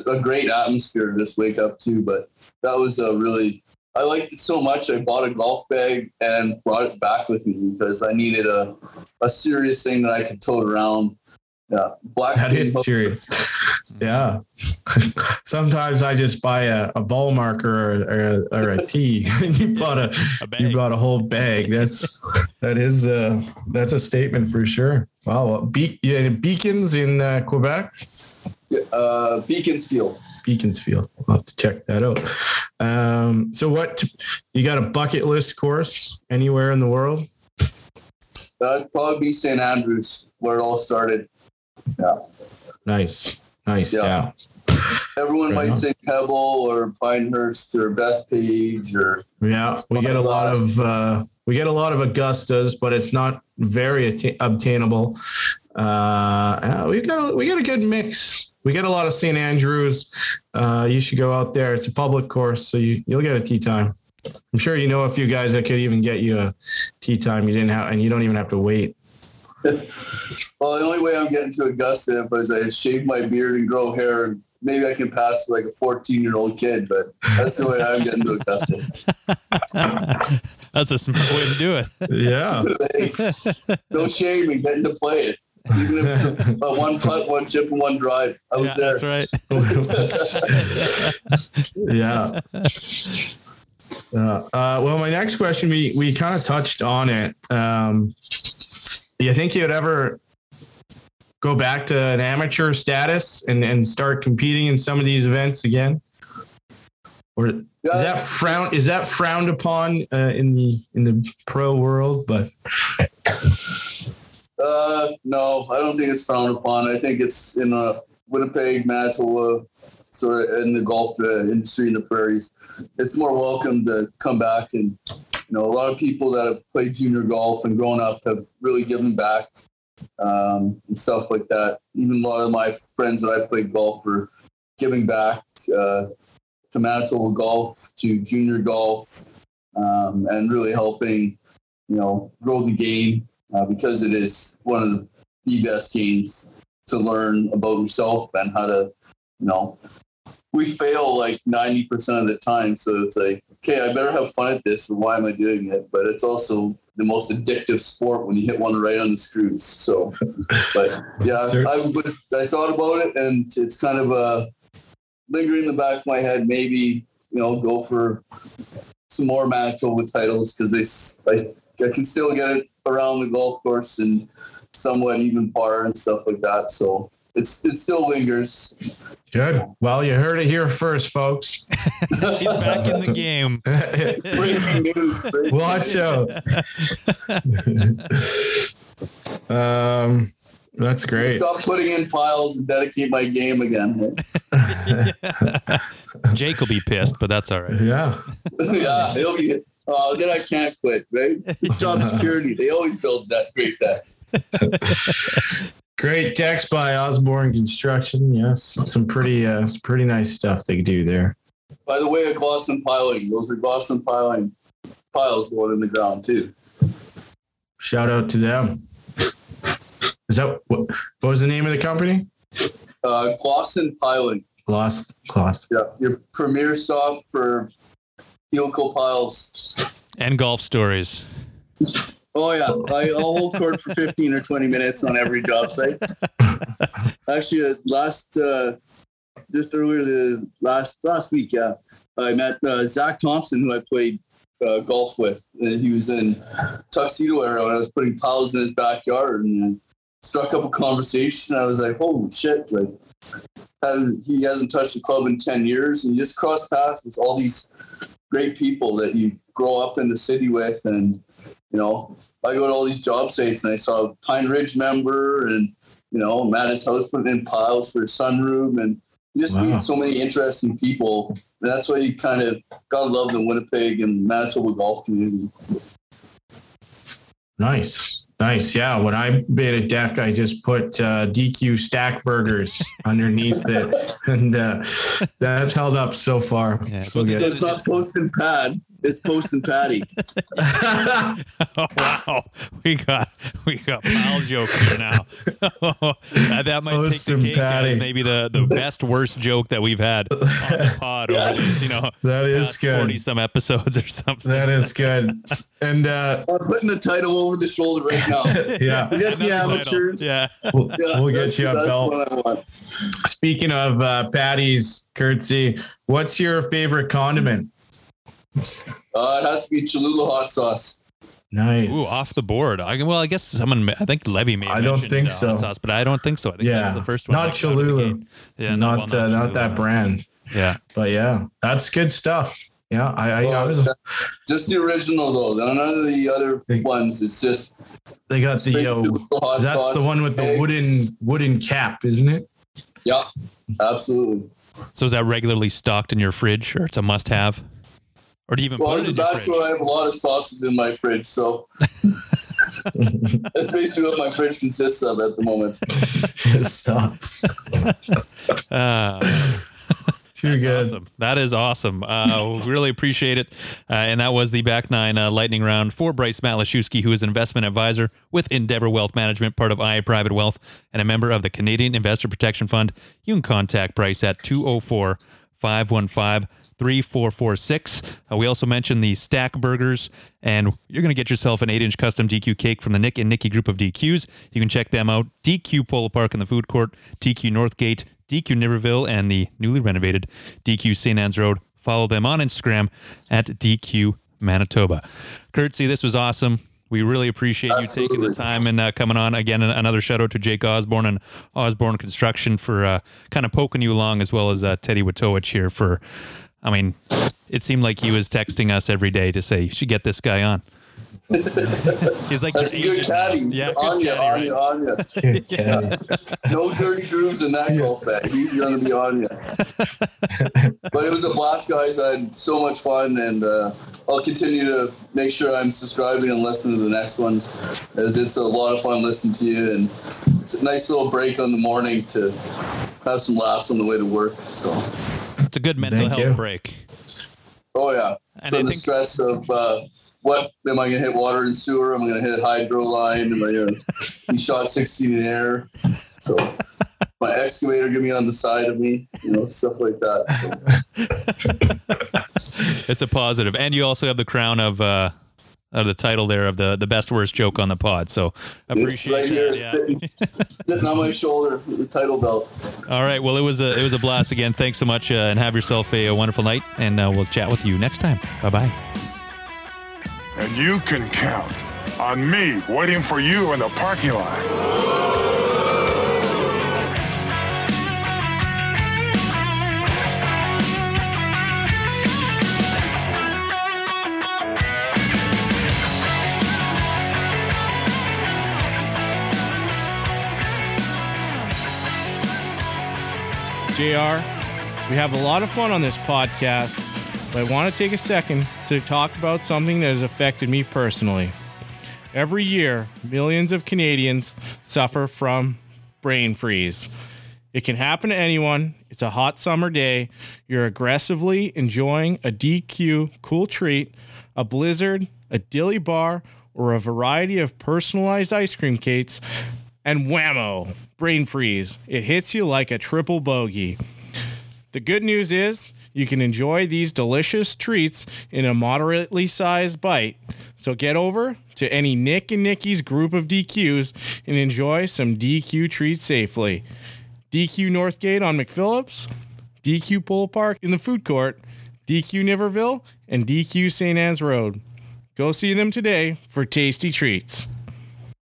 a great atmosphere to just wake up to. But that was a really I liked it so much. I bought a golf bag and brought it back with me because I needed a, a serious thing that I could tote around. Yeah, black. That is serious. Yeah. Sometimes I just buy a, a ball marker or, or, or a tee, and you bought a, a you bought a whole bag. That's that is uh that's a statement for sure. Wow, Be- yeah, beacons in uh, Quebec. Uh, Beaconsfield. Beaconsfield. I'll have to check that out. Um, so, what you got a bucket list course anywhere in the world? That'd probably be St. Andrews, where it all started. Yeah. Nice. Nice. Yeah. yeah. Everyone Fair might enough. say Pebble or Pinehurst or Bethpage or yeah. We get a lot of uh, we get a lot of Augustas, but it's not very att- obtainable. Uh, we got a, we got a good mix we get a lot of St. Andrews. Uh, you should go out there. It's a public course, so you, you'll get a tee time. I'm sure you know a few guys that could even get you a tee time. You didn't have, and you don't even have to wait. well, the only way I'm getting to Augusta is I shave my beard and grow hair, and maybe I can pass like a 14 year old kid. But that's the way I'm getting to Augusta. that's a smart way to do it. Yeah. no shame and getting to play it. Even if it's a, a one putt, one chip, and one drive. I was yeah, there. That's right. yeah. Uh, uh, well, my next question, we we kind of touched on it. Um, you think you'd ever go back to an amateur status and, and start competing in some of these events again? Or is that frown is that frowned upon uh, in the in the pro world? But uh, no, I don't think it's frowned upon. I think it's in uh, Winnipeg, Manitoba, sort of in the golf uh, industry in the prairies. It's more welcome to come back and you know a lot of people that have played junior golf and grown up have really given back um, and stuff like that. Even a lot of my friends that I played golf are giving back uh, to Manitoba golf, to junior golf, um, and really helping you know grow the game uh, because it is one of the, best games to learn about yourself and how to, you know, we fail like 90% of the time. So it's like, okay, I better have fun at this. Or why am I doing it? But it's also the most addictive sport when you hit one right on the screws. So, but yeah, Sure. I, would, I thought about it and it's kind of a lingering in the back of my head. Maybe, you know, go for some more Manitoba titles because they, I, I can still get it around the golf course and somewhat even par and stuff like that. So it's, it still lingers. Good. Well, you heard it here first, folks. He's back in the game. News. Watch out. um, that's great. Stop putting in piles and dedicate my game again. Jake will be pissed, but that's all right. Yeah. yeah, he'll be. Oh, then I can't quit, right? It's job security. They always build that great decks. Great decks by Osborne Construction. Yes, some pretty, uh, some pretty nice stuff they do there. By the way, a Glosson piling. Those are Glosson piling piles going in the ground too. Shout out to them. Is that what? What was the name of the company? Uh, Glosson piling. Gloss, Gloss. Yeah, your premier stop for helical piles. And golf stories. Oh yeah, I, I'll hold court for fifteen or twenty minutes on every job site. Actually, uh, last uh, just earlier the last last week, yeah, I met uh, Zach Thompson, who I played uh, golf with. And he was in tuxedo era when I was putting piles in his backyard, and uh, struck up a conversation. I was like, "Holy shit!" Like, has, he hasn't touched the club in ten years, and you just cross paths with all these great people that you grow up in the city with, and you know, I go to all these job sites and I saw a Pine Ridge member and, you know, at house putting in piles for his sunroom and you just Wow. meet so many interesting people. And that's why you kind of gotta love the Winnipeg and Manitoba golf community. Nice. Nice. Yeah. When I made a deck, I just put uh, DQ stack burgers underneath it. And uh, that's held up so far. Yeah, so but good. It's not post and pad, it's post and patty. Oh, wow, we got we got pile jokes here now. That might take Toast the and cake patty. as maybe the, the best worst joke that we've had on the pod over these, you know that is good. forty some episodes or something. That is good. And uh, I'm putting the title over the shoulder right now. yeah, Forget the Another title. amateurs. Yeah, we'll, Yeah, we'll get you a that's belt. what I want. Speaking of uh, patties, Curtsy, what's your favorite condiment? Uh, it has to be Cholula hot sauce. Nice. ooh, off the board. I, well, I guess someone. I think Levy may. Have I don't think uh, so. hot sauce, but I don't think so. I think yeah, that's the first one. Not that came out of the Cholula. Yeah, not well, uh, not Cholula, that brand. Yeah, But yeah, that's good stuff. Yeah, I, I, I was, just the original though. None of the other They- ones. It's just they got the straight uh, hot that's sauce, the one with the wooden wooden cap, isn't it? Yeah, absolutely. so is that regularly stocked in your fridge, or it's a must-have, or do you even Well, put as it a your bachelor, fridge? I have a lot of sauces in my fridge, so that's basically what my fridge consists of at the moment. Sauce. Uh, Too That's good. awesome. That is awesome. Uh, we really appreciate it. Uh, and that was the back nine uh, lightning round for Bryce Matlashewski, who is an investment advisor with Endeavor Wealth Management, part of IA Private Wealth, and a member of the Canadian Investor Protection Fund. You can contact Bryce at 204 515 3446. Uh, We also mentioned the Stack Burgers, and you're going to get yourself an 8 inch custom DQ cake from the Nick and Nikki group of DQs. You can check them out. DQ Polo Park in the food court, DQ Northgate, DQ Niverville, and the newly renovated DQ St. Anne's Road. Follow them on Instagram at DQ Manitoba. Curtsy, this was awesome. We really appreciate you taking the time and uh, coming on. Again, another shout out to Jake Osborne and Osborne Construction for uh, kind of poking you along, as well as uh, Teddy Witowicz here for. I mean, it seemed like he was texting us every day to say, "You should get this guy on." He's like, That's good agent. caddy. Yeah, It's good on you, caddy, on right? you, on you. No dirty grooves in that golf bag. He's going to be on you. but it was a blast, guys. I had so much fun, and uh, I'll continue to make sure I'm subscribing and listening to the next ones, as it's a lot of fun listening to you, and it's a nice little break on the morning to have some laughs on the way to work. So, It's a good mental Thank health you. break. oh yeah, And from I the think- stress of. Uh, what am I going to hit water and sewer? Am I going to hit hydro line? Am I going to be shot 16 in air? So my excavator give me on the side of me, you know, stuff like that. So It's a positive, and you also have the crown of uh, of the title there of the the best worst joke on the pod. So appreciate it's appreciate right here, that, yeah. sitting, sitting on my shoulder with the title belt. All right. Well, it was a it was a blast again. Thanks so much, uh, and have yourself a, a wonderful night. And uh, we'll chat with you next time. Bye bye. And you can count on me waiting for you in the parking lot. JR, we have a lot of fun on this podcast, but I want to take a second to talk about something that has affected me personally. Every year, millions of Canadians suffer from brain freeze. It can happen to anyone. It's a hot summer day. You're aggressively enjoying a DQ cool treat, a blizzard, a dilly bar, or a variety of personalized ice cream cakes, and whammo, brain freeze. It hits you like a triple bogey. The good news is you can enjoy these delicious treats in a moderately sized bite. So get over to any Nick and Nikki's group of DQs and enjoy some DQ treats safely. DQ Northgate on McPhillips, DQ Polo Park in the food court, DQ Niverville, and DQ St. Anne's Road. Go see them today for tasty treats.